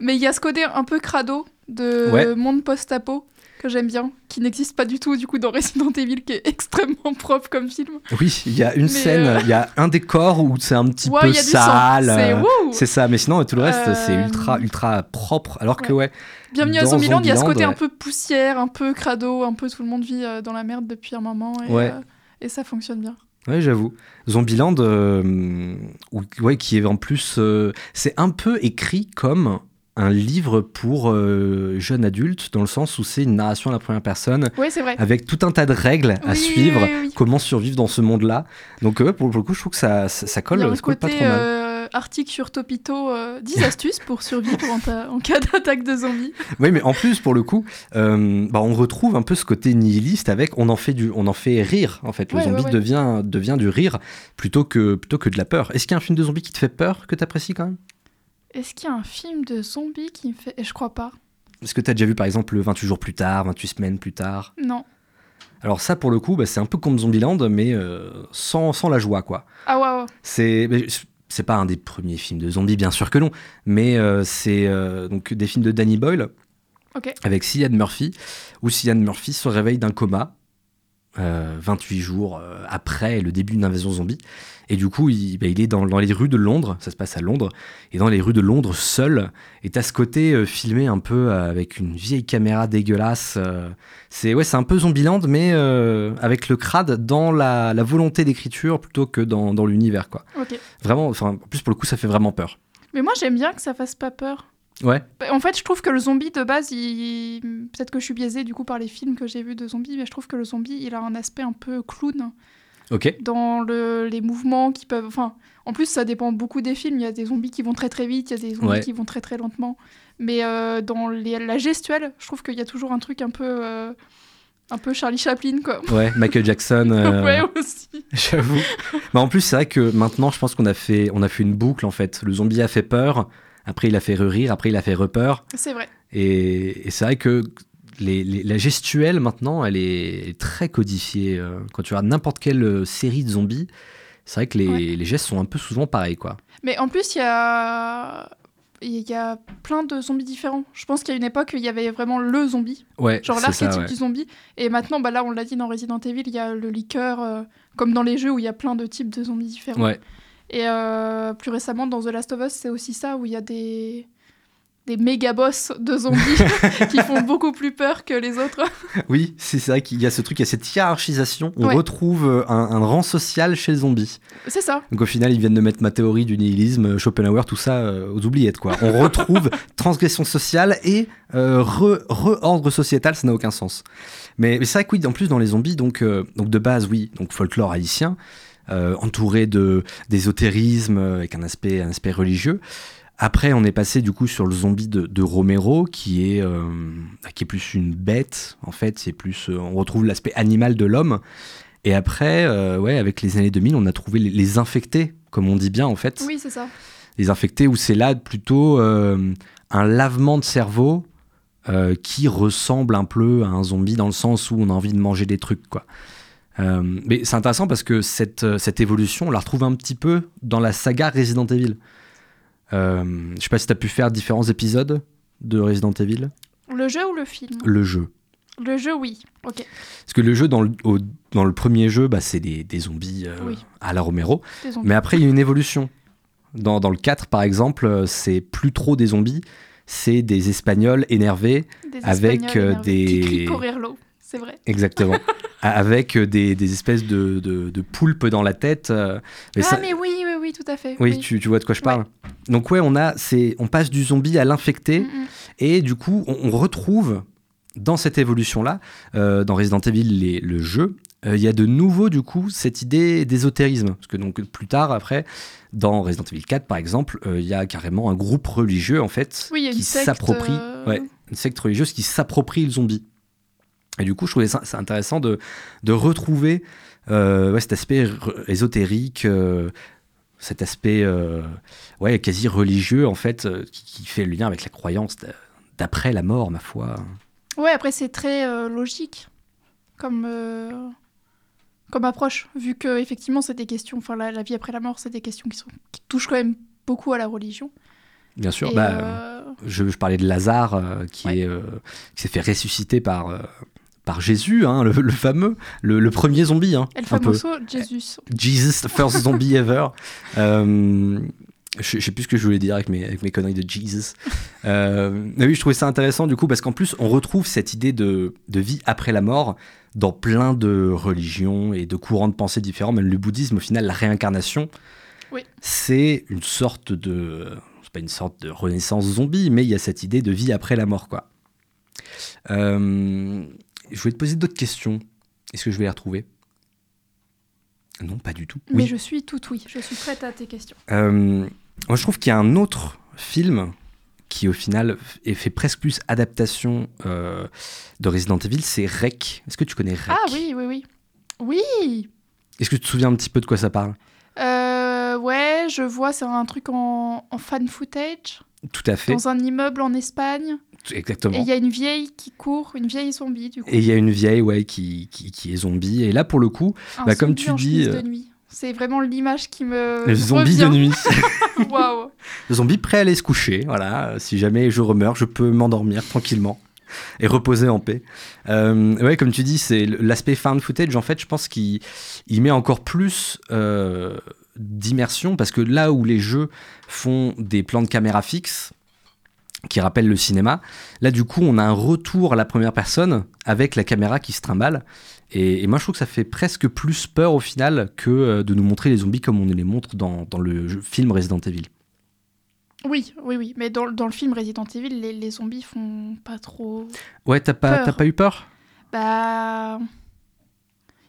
Mais il y a ce côté un peu crado de Ouais. monde post-apo que j'aime bien, qui n'existe pas du tout du coup dans Resident Evil, qui est extrêmement propre comme film. Oui, il y a une Mais, scène, euh, il y a un décor où c'est un petit Ouais, peu sale. C'est euh, C'est ça, mais sinon tout le reste c'est Euh, ultra ultra propre. Alors que ouais. ouais, Bienvenue à Zombieland, il y a ce côté un ouais. peu poussière, un peu crado, un peu tout le monde vit dans la merde depuis un moment et, Ouais. euh, et ça fonctionne bien. Ouais, j'avoue. Zombieland, euh, ou- ouais, qui est en plus, euh, c'est un peu écrit comme un livre pour euh, jeunes adultes, dans le sens où c'est une narration à la première personne, Oui, c'est vrai. avec tout un tas de règles à Oui, suivre, oui, oui. comment survivre dans ce monde-là. Donc ouais, pour, pour le coup, je trouve que ça, ça, ça colle, ça colle pas côté trop mal. euh, article sur Topito, euh, 10 astuces pour survivre en, cas d'attaque de zombies. Oui, mais en plus, pour le coup, euh, bah, on retrouve un peu ce côté nihiliste avec on en fait, du, on en fait rire, en fait. Le Ouais, zombie ouais, ouais. Devient, devient du rire plutôt que, plutôt que de la peur. Est-ce qu'il y a un film de zombie qui te fait peur, que tu apprécies quand même? Est-ce qu'il y a un film de zombies qui me fait... Je crois pas. Est-ce que tu as déjà vu par exemple 28 jours plus tard, 28 semaines plus tard? Non. Alors ça pour le coup bah, c'est un peu comme Zombieland mais euh, sans, sans la joie quoi. Ah ouais, ouais. C'est c'est pas un des premiers films de zombies bien sûr que non, mais euh, c'est euh, donc des films de Danny Boyle avec Cillian Murphy où Cillian Murphy se réveille d'un coma euh, 28 jours euh, après le début d'une invasion zombie et du coup il, bah, il est dans, dans les rues de Londres, ça se passe à Londres et dans les rues de Londres seul et t'as ce côté euh, filmé un peu euh, avec une vieille caméra dégueulasse. euh, c'est ouais, c'est un peu Zombieland, mais avec le crade dans la, la volonté d'écriture plutôt que dans, dans l'univers, quoi. Vraiment, en plus pour le coup, ça fait vraiment peur. Mais moi, j'aime bien que ça fasse pas peur. Ouais. Bah, En fait, je trouve que le zombie de base, il... peut-être que je suis biaisée du coup par les films que j'ai vus de zombies, mais je trouve que le zombie, il a un aspect un peu clown Ok. dans le... les mouvements qui peuvent. Enfin, en plus, ça dépend beaucoup des films. Il y a des zombies qui vont très très vite, il y a des zombies Ouais. qui vont très très lentement. Mais euh, dans les... la gestuelle, je trouve qu'il y a toujours un truc un peu. euh, un peu Charlie Chaplin, quoi. Ouais, Michael Jackson. euh, ouais, aussi. J'avoue. Mais en plus, c'est vrai que maintenant, je pense qu'on a fait, on a fait une boucle en fait. Le zombie a fait peur. Après, il a fait rire. Après, il a fait repeur. C'est vrai. Et, et c'est vrai que les, les- la gestuelle maintenant, elle est très codifiée. Euh, Quand tu regardes n'importe quelle euh, série de zombies, c'est vrai que les, Ouais. les gestes sont un peu souvent pareils, quoi. Mais en plus, il y a. Il y a plein de zombies différents. Je pense qu'il y a une époque, il y avait vraiment le zombie, Ouais, genre l'archétype ouais. du zombie. Et maintenant, bah là, on l'a dit dans Resident Evil, il y a le liqueur, euh, comme dans les jeux où il y a plein de types de zombies différents. Ouais. Et euh, plus récemment, dans The Last of Us, c'est aussi ça, où il y a des, des méga boss de zombies qui font beaucoup plus peur que les autres. Oui, c'est vrai qu'il y a ce truc, il y a cette hiérarchisation. On Ouais. retrouve un, un rang social chez le zombie. C'est ça. Donc au final, ils viennent de mettre ma théorie du nihilisme, euh, Schopenhauer, tout ça euh, aux oubliettes, quoi. On retrouve transgression sociale et euh, re- re-ordre sociétal, ça n'a aucun sens. Mais, mais c'est vrai que oui, en plus dans les zombies, donc, euh, donc de base, oui, donc folklore haïtien, euh, entouré de d'ésotérisme euh, avec un aspect, un aspect religieux. Après, on est passé du coup sur le zombie de, de Romero, qui est, euh, qui est plus une bête. En fait, c'est plus, euh, on retrouve l'aspect animal de l'homme. Et après, euh, ouais, avec les années 2000, on a trouvé les, les infectés, comme on dit bien en fait. Oui, c'est ça. Les infectés où c'est là plutôt un lavement de cerveau qui ressemble un peu à un zombie dans le sens où on a envie de manger des trucs, quoi. Euh, mais c'est intéressant parce que cette, euh, cette évolution, on la retrouve un petit peu dans la saga Resident Evil. Euh, je sais pas si tu as pu faire différents épisodes de Resident Evil. Le jeu ou le film? Le jeu. Le jeu, oui. Ok. Parce que le jeu, dans le, au- dans le premier jeu, bah, c'est des, des zombies euh, Oui. à la Romero. Des. Mais après, il y a une évolution. Dans, dans le 4, par exemple, c'est plus trop des zombies, c'est des Espagnols énervés Des avec Espagnols énervés Qui crient des... C'est vrai. Exactement. Avec euh, des, des espèces de, de, de poulpes dans la tête. euh, mais ah, ça- mais oui, oui, oui, tout à fait. Oui, Tu, tu vois de quoi je parle. Donc ouais, on a, c'est, on passe du zombie à l'infecté, Mm, mm. et du coup, on, on retrouve dans cette évolution-là, euh, dans Resident Evil, les- le jeu, euh, il y a de nouveau du coup cette idée d'ésotérisme, parce que donc plus tard, après, dans Resident Evil 4 par exemple, euh, il y a carrément un groupe religieux en fait Oui, qui s'approprie, ouais, une secte religieuse qui s'approprie le zombie. Et du coup, je trouvais ça intéressant de, de retrouver euh, ouais, cet aspect ésotérique, euh, cet aspect euh, ouais, quasi religieux, en fait, qui, qui fait le lien avec la croyance d'a- d'après la mort, ma foi. Ouais, après, c'est très logique comme, comme approche, vu que effectivement c'est des questions, enfin, la, la vie après la mort, c'est des questions qui, sont, qui touchent quand même beaucoup à la religion. Bien sûr, bah, Je, je parlais de Lazare qui Ouais. s'est fait ressusciter par par Jésus, hein, le, le fameux, le, le premier zombie. Hein, El famoso Jesus. Jesus, first zombie ever. Euh, je, je sais plus ce que je voulais dire avec mes, avec mes conneries de Jesus. Euh, mais oui, je trouvais ça intéressant du coup parce qu'en plus, on retrouve cette idée de, de vie après la mort dans plein de religions et de courants de pensée différents. Même le bouddhisme, au final, la réincarnation, Oui. c'est une sorte de. C'est pas une sorte de renaissance zombie, mais il y a cette idée de vie après la mort, quoi. Euh, je voulais te poser d'autres questions. Est-ce que je vais les retrouver? Non, pas du tout. Mais Oui. je suis tout oui, je suis prête à tes questions. Euh, moi, je trouve qu'il y a un autre film qui, au final, est fait presque plus adaptation euh, de Resident Evil, c'est Rec. Est-ce que tu connais Rec? Ah oui, oui, oui. Oui Est-ce que tu te souviens un petit peu de quoi ça parle? Euh, ouais, je vois, c'est un truc en, en fan footage, Tout à fait. dans un immeuble en Espagne. Et Exactement. il y a une vieille qui court, une vieille zombie, du coup. Et il y a une vieille ouais, qui, qui, qui est zombie. Et là, pour le coup, Un bah, comme tu en dis, euh, de nuit. C'est vraiment l'image qui me. le zombie de revient. nuit. Waouh le zombie prêt à aller se coucher. Voilà. Si jamais je remeurs, je peux m'endormir tranquillement et reposer en paix. Euh, ouais, comme tu dis, c'est l'aspect found footage. En fait, je pense qu'il il met encore plus euh, d'immersion parce que là où les jeux font des plans de caméra fixes qui rappellent le cinéma, là du coup on a un retour à la première personne avec la caméra qui se trimballe. Et, et moi je trouve que ça fait presque plus peur au final que euh, de nous montrer les zombies comme on les montre dans, dans le jeu- film Resident Evil. Oui, oui, oui. Mais dans, dans le film Resident Evil, les, les zombies font pas trop. Ouais, t'as pas, Peur. t'as pas eu peur? Bah.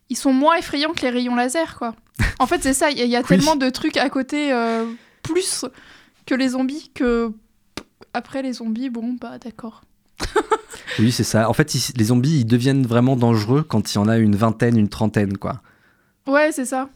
Ils sont moins effrayants que les rayons laser, quoi. En fait, c'est ça. Il y a, il y a Oui. tellement de trucs à côté, euh, plus que les zombies, que. Après les zombies, bon, bah d'accord. Oui, c'est ça. En fait, ils- les zombies, ils deviennent vraiment dangereux quand il y en a une vingtaine, une trentaine, quoi. Ouais, c'est ça.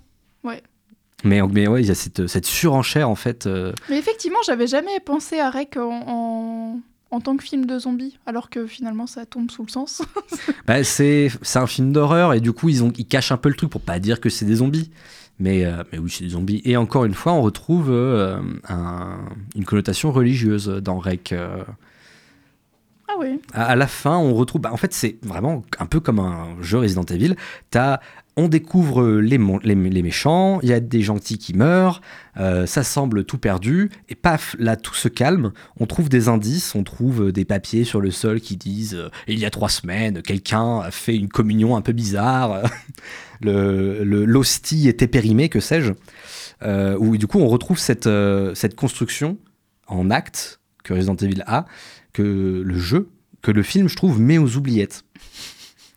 Mais, mais ouais, il y a cette, cette surenchère, en fait. euh, Mais effectivement, j'avais jamais pensé à Rec en, en, en tant que film de zombies, alors que finalement ça tombe sous le sens. Bah, c'est c'est un film d'horreur et du coup ils, ont, ils cachent un peu le truc pour pas dire que c'est des zombies. Mais, euh, mais oui, c'est des zombies. Et encore une fois, on retrouve euh, un- une connotation religieuse dans Rec. euh. ah oui. À, à la fin, on retrouve. bah, en fait, c'est vraiment un peu comme un jeu Resident Evil. T'as- on découvre les, méchants, il y a des gentils qui meurent, euh, ça semble tout perdu, et paf, là tout se calme, on trouve des indices, on trouve des papiers sur le sol qui disent euh, il y a trois semaines, quelqu'un a fait une communion un peu bizarre, le, le- l'hostie était périmée, que sais-je. Euh, où du coup on retrouve cette, cette construction en acte que Resident Evil a, que le jeu, que le film, je trouve, met aux oubliettes.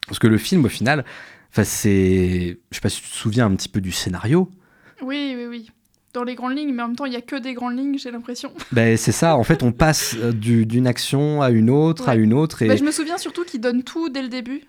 Parce que le film, au final, enfin, c'est. Je sais pas si tu te souviens un petit peu du scénario. Oui, oui, oui. Dans les grandes lignes, mais en même temps, il y a que des grandes lignes, j'ai l'impression. Ben, c'est ça, en fait, on passe euh, du- d'une action à une autre, à une autre. Et... Bah, je me souviens surtout qu'ils donnent tout dès le début.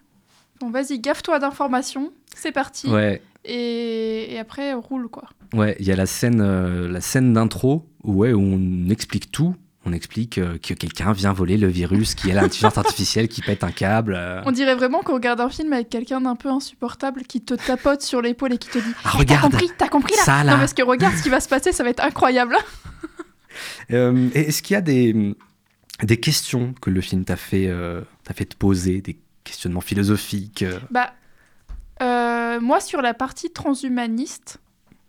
Bon, vas-y, gaffe-toi d'informations, c'est parti. Ouais, Et, et après, roule, quoi. ouais, il y a la scène, euh, la scène d'intro où, ouais, où on explique tout. On explique euh, que quelqu'un vient voler le virus, qui est l'intelligence artificielle qui pète un câble. euh. On dirait vraiment qu'on regarde un film avec quelqu'un d'un peu insupportable qui te tapote sur l'épaule et qui te dit Ah, T'as regarde compris T'as compris là Ça, là. Non, parce que regarde ce qui va se passer, ça va être incroyable. Euh, Est-ce qu'il y a des, des questions que le film t'a fait, euh, t'a fait te poser, des questionnements philosophiques euh? Bah, moi, sur la partie transhumaniste,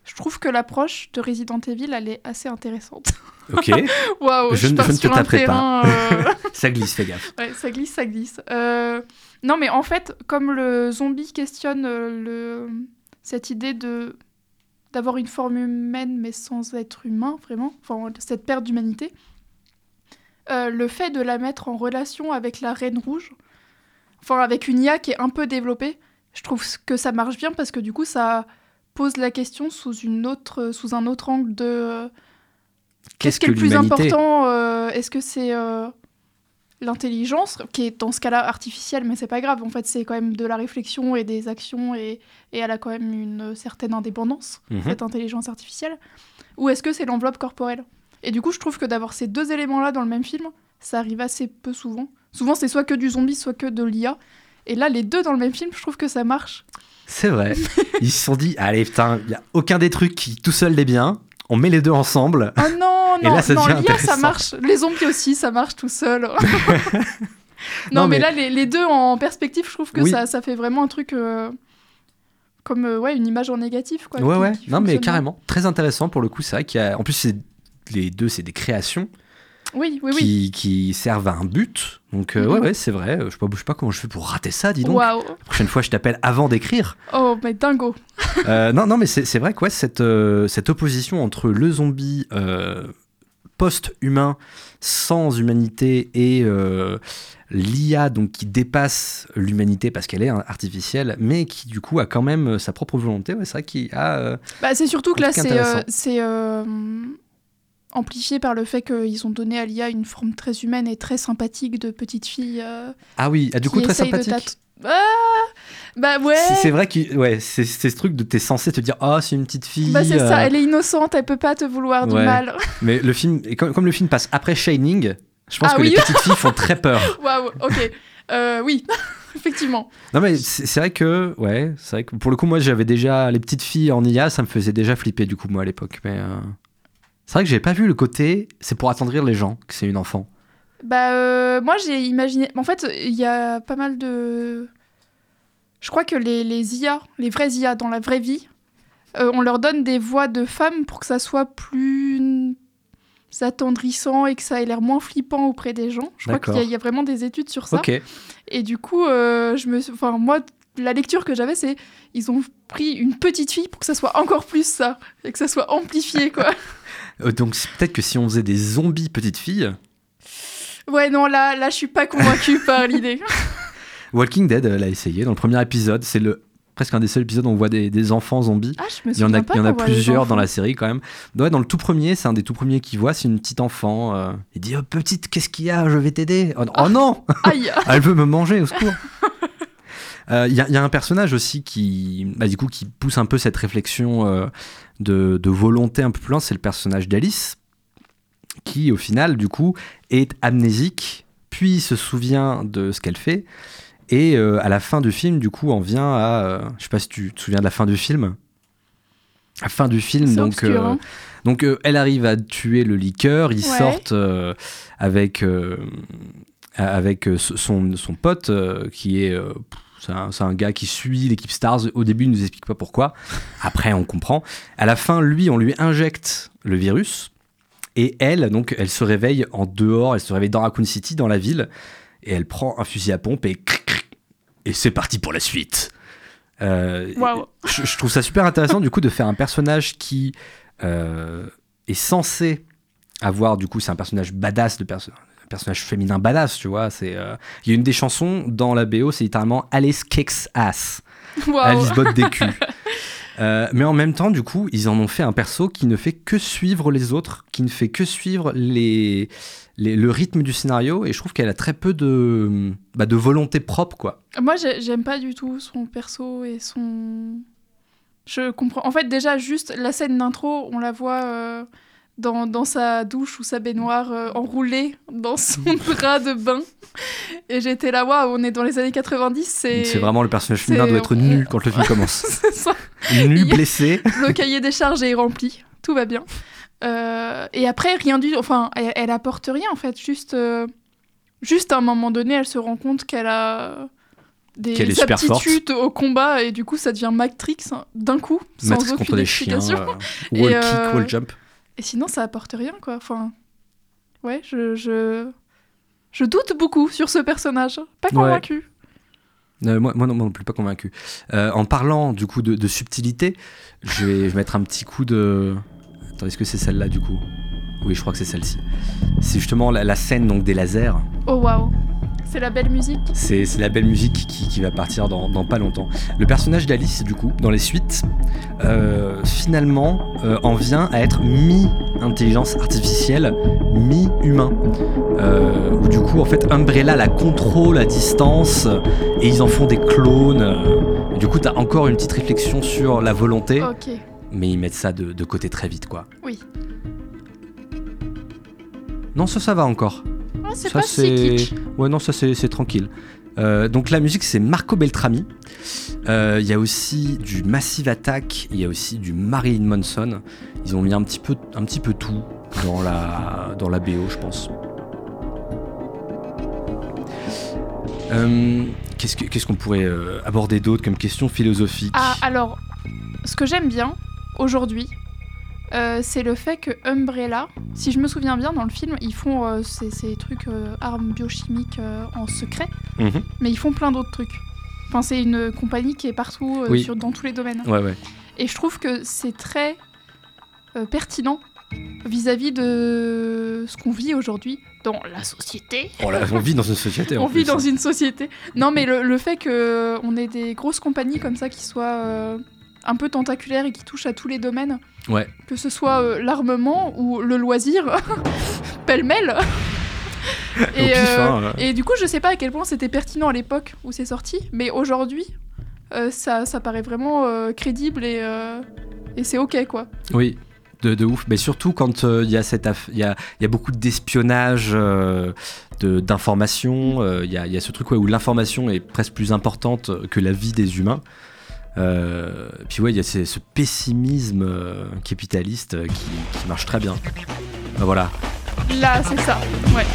je trouve que l'approche de Resident Evil, elle est assez intéressante. Ok, Waouh, Je je, ne- je ne te sur un taperai pas. terrain. euh, ça glisse, fais gaffe. Ouais, ça glisse, ça glisse. Euh, Non, mais en fait, comme le zombie questionne euh, le... cette idée de d'avoir une forme humaine mais sans être humain, vraiment, enfin, cette perte d'humanité, euh, le fait de la mettre en relation avec la Reine Rouge, enfin avec une IA qui est un peu développée, je trouve que ça marche bien parce que du coup, ça pose la question sous, une autre, sous un autre angle de... euh, Qu'est-ce qui est le plus important euh, Est-ce que c'est euh, l'intelligence, qui est dans ce cas-là artificielle, mais c'est pas grave. En fait, c'est quand même de la réflexion et des actions, et, et elle a quand même une certaine indépendance, Mhm. cette intelligence artificielle. Ou est-ce que c'est l'enveloppe corporelle? Et du coup, je trouve que d'avoir ces deux éléments-là dans le même film, ça arrive assez peu souvent. Souvent, c'est soit que du zombie, soit que de l'IA. Et là, les deux dans le même film, je trouve que ça marche. C'est vrai. Ils se sont dit, allez, putain, il n'y a aucun des trucs qui tout seul est bien. On met les deux ensemble. Oh non, Et non, là, ça non, l'IA ça marche. Les zombies aussi, ça marche tout seul. non, Non, mais... mais- là, les, les deux en perspective, je trouve que Oui. ça, ça fait vraiment un truc euh, comme euh, ouais, une image en négatif. Quoi, Ouais, qui- ouais. qui Non, mais carrément. Très intéressant pour le coup. C'est vrai qu'il y a. En plus, les deux, c'est des créations Oui, oui, oui. qui, qui servent à un but. Donc, euh, Mhm. ouais, ouais, c'est vrai. Je sais, pas, je sais pas comment je fais pour rater ça, dis donc. La prochaine fois, je t'appelle avant d'écrire. Oh, mais dingo. Euh, non, non, mais c'est vrai que ouais, cette, euh, cette opposition entre le zombie euh, post-humain, sans humanité, et euh, l'IA donc qui dépasse l'humanité parce qu'elle est artificielle, mais qui du coup a quand même euh, sa propre volonté. Ouais, c'est vrai qu'il a. euh, Bah, c'est surtout que là, c'est euh, euh, amplifié par le fait qu'ils ont donné à l'IA une forme très humaine et très sympathique de petite fille. euh, Ah oui, ah, du coup très sympathique. Ah bah ouais. C'est vrai que ouais, c'est ce truc de t'es censé te dire ah c'est une petite fille. Bah c'est ça, euh, elle est innocente, elle peut pas te vouloir du Ouais. mal. Mais le film, et comme, comme le film passe après Shining, je pense Ah que oui. les petites filles font très peur. Waouh, ok. Euh, oui, effectivement. Non mais c'est c'est vrai que ouais, c'est vrai que pour le coup moi j'avais déjà les petites filles en IA, ça me faisait déjà flipper du coup moi à l'époque. Mais euh, c'est vrai que j'avais pas vu le côté, c'est pour attendrir les gens que c'est une enfant. Bah euh, moi j'ai imaginé. En fait, il y a pas mal de. Je crois que les, les IA, les vrais IA dans la vraie vie, euh, on leur donne des voix de femmes pour que ça soit plus attendrissant et que ça ait l'air moins flippant auprès des gens. Je crois qu'il y, a- y vraiment des études sur ça. Et du coup, euh, je me, enfin moi, la lecture que j'avais, c'est ils ont pris une petite fille pour que ça soit encore plus ça et que ça soit amplifié quoi. Euh, donc peut-être que si on faisait des zombies petites filles, ouais non là, là je suis pas convaincue par l'idée. Walking Dead euh, l'a essayé dans le premier épisode, c'est le presque un des seuls épisodes où on voit des, des enfants zombies. Ah je me Il y en a, il y en a plusieurs dans la série quand même. Ouais, dans le tout premier, c'est un des tout premiers qu'il voit, c'est une petite enfant. euh, il dit oh, petite, qu'est-ce qu'il y a? Je vais t'aider. Oh, oh non Aïe. Elle veut me manger, au secours. Euh, Il y, a- il y a un personnage aussi qui, bah, du coup, qui pousse un peu cette réflexion euh, de, de volonté un peu plus loin, c'est le personnage d'Alice, qui au final, du coup, est amnésique, puis se souvient de ce qu'elle fait, et euh, à la fin du film, du coup, on vient à, euh, je sais pas si tu te souviens de la fin du film. La fin du film, donc, obscur, euh, hein. donc euh, elle arrive à tuer le liqueur, ils Ouais. sortent euh, avec, euh, avec son, son pote qui est. c'est un, gars qui suit l'équipe Stars. Au début, il nous explique pas pourquoi. Après, on comprend. À la fin, lui, on lui injecte le virus. Et elle, donc, elle se réveille en dehors. Elle se réveille dans Raccoon City, dans la ville. Et elle prend un fusil à pompe et cric, cric, et c'est parti pour la suite. Euh, Waouh. je, je trouve ça super intéressant du coup de faire un personnage qui euh, est censé avoir du coup c'est un personnage badass de perso- un personnage féminin badass tu vois c'est euh, il y a une des chansons dans la BO c'est littéralement Alice kicks ass. Alice botte des culs Euh, mais en même temps, du coup, ils en ont fait un perso qui ne fait que suivre les autres, qui ne fait que suivre les, les- le rythme du scénario, et je trouve qu'elle a très peu de, bah, de volonté propre, quoi. Moi, j'ai- j'aime pas du tout son perso et son. Je comprends. En fait, déjà, juste la scène d'intro, on la voit euh, dans, dans sa douche ou sa baignoire euh, enroulée dans son drap de bain. Et j'étais là, waouh, on est dans les années 90. C'est vraiment le personnage féminin doit être nu quand le film commence. ça. nu, Il blessé. Le cahier des charges est rempli. Tout va bien. Euh, et après, rien du Enfin, elle, elle apporte rien, en fait. Juste, euh, juste à un moment donné, elle se rend compte qu'elle a des est aptitudes au combat et du coup, ça devient Matrix hein, d'un coup, sans Matrix aucune chiens. explication. euh, Et, wall euh, kick, wall jump. Et sinon, ça apporte rien, quoi. Enfin, ouais, je, je, je doute beaucoup sur ce personnage. Pas Ouais. convaincu. Euh, moi, moi non, moi non plus pas convaincu. Euh, en parlant du coup de, de subtilité, je vais, je vais mettre un petit coup de. Attends, est-ce que c'est celle-là du coup? Oui, je crois que c'est celle-ci. C'est justement la, la scène donc des lasers. Oh waouh, c'est la belle musique. C'est la belle musique qui, qui va partir dans, dans pas longtemps. Le personnage d'Alice, du coup, dans les suites, euh, finalement, euh, en vient à être mi-intelligence artificielle, mi-humain. Euh, où du coup, en fait, Umbrella la contrôle à distance et ils en font des clones. Et du coup, t'as encore une petite réflexion sur la volonté, Ok, mais ils mettent ça de, de côté très vite, quoi. oui. Non, ça, ça va encore. Oh, c'est Ça, pas si kitsch. Ouais, non, ça c'est tranquille. Euh, donc la musique c'est Marco Beltrami. Euh, Il y a aussi du Massive Attack, il y a aussi du Marilyn Manson. Ils ont mis un petit peu, un petit peu tout. dans la, dans la BO, je pense. Euh, Qu'est-ce que- qu'est-ce qu'on pourrait aborder d'autre comme question philosophique? Ah, alors, ce que j'aime bien aujourd'hui, euh, c'est le fait que Umbrella, si je me souviens bien, dans le film, ils font euh, ces, ces trucs euh, armes biochimiques en secret, Mhm. mais ils font plein d'autres trucs. Enfin, c'est une compagnie qui est partout, Oui. sur, dans tous les domaines. Ouais, ouais. Et je trouve que c'est très pertinent vis-à-vis de ce qu'on vit aujourd'hui dans la société. Oh là, on vit dans une société. on vit plus. dans une société. Non, mais le, le fait qu'on ait des grosses compagnies comme ça qui soient un peu tentaculaires et qui touchent à tous les domaines, Ouais. que ce soit euh, l'armement ou le loisir, pêle-mêle. Pif, hein, euh. et du coup, je sais pas à quel point c'était pertinent à l'époque où c'est sorti, mais aujourd'hui, euh, ça, ça paraît vraiment euh, crédible et, euh, et c'est ok quoi. Oui, de, de ouf. Mais surtout quand euh, il y a cette aff- il y a, y a beaucoup d'espionnage, euh, de- d'information. euh, Il y, a, y a ce truc ouais, où l'information est presque plus importante que la vie des humains. Euh, puis ouais, il y a ces- ce pessimisme euh, capitaliste euh, qui, qui marche très bien. Ben voilà, Là, c'est ça. Ouais.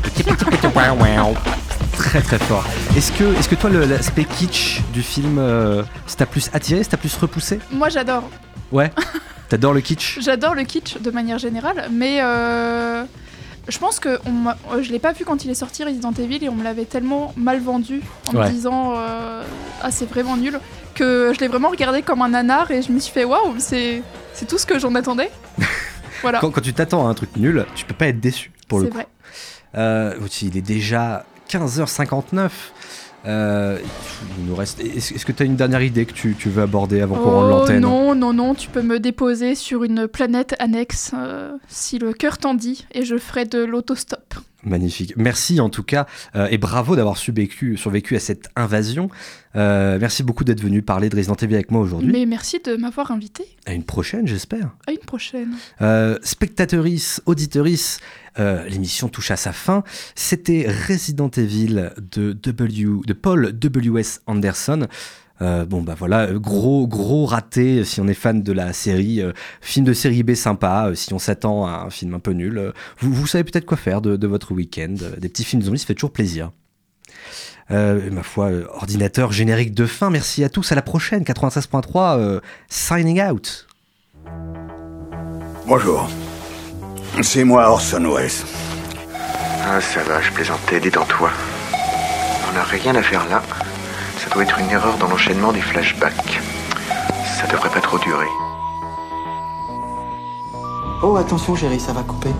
très très fort. Est-ce que, est-ce que toi, le- l'aspect kitsch du film, euh, ça t'a plus attiré, ça t'a plus repoussé? Moi, j'adore. Ouais T'adores le kitsch? J'adore le kitsch de manière générale, mais euh, je pense que on je l'ai pas vu quand il est sorti Resident Evil et on me l'avait tellement mal vendu en Ouais. me disant euh, ah c'est vraiment nul que je l'ai vraiment regardé comme un nanar et je me suis fait waouh c'est c'est tout ce que j'en attendais. voilà. quand, quand tu t'attends à un truc nul, tu peux pas être déçu pour le C'est coup. vrai. Euh, il est déjà 15h59. Euh, il nous reste. Est-ce que tu as une dernière idée que tu, tu veux aborder avant qu'on rende Oh l'antenne non non non tu peux me déposer sur une planète annexe euh, si le cœur t'en dit et je ferai de l'autostop. Magnifique. Merci en tout cas euh, et bravo d'avoir survécu, survécu à cette invasion. Euh, merci beaucoup d'être venu parler de Resident Evil avec moi aujourd'hui. Mais merci de m'avoir invité. À une prochaine, j'espère. À une prochaine. Euh, spectatrice, euh, l'émission touche à sa fin. C'était Resident Evil de, w, de Paul W.S. Anderson. Euh, bon bah voilà, gros gros raté si on est fan de la série, euh, film de série B sympa, euh, si on s'attend à un film un peu nul, vous, vous savez peut-être quoi faire de, de votre week-end, des petits films zombies, ça fait toujours plaisir. Euh, ma foi, euh, ordinateur générique de fin, merci à tous, à la prochaine, 96.3, euh, signing out. Bonjour. C'est moi Orson Welles. Ah, ça va, je plaisantais, détends-toi. On n'a rien à faire là. Ça doit être une erreur dans l'enchaînement des flashbacks. Ça devrait pas trop durer. Oh, attention, Jerry, ça va couper.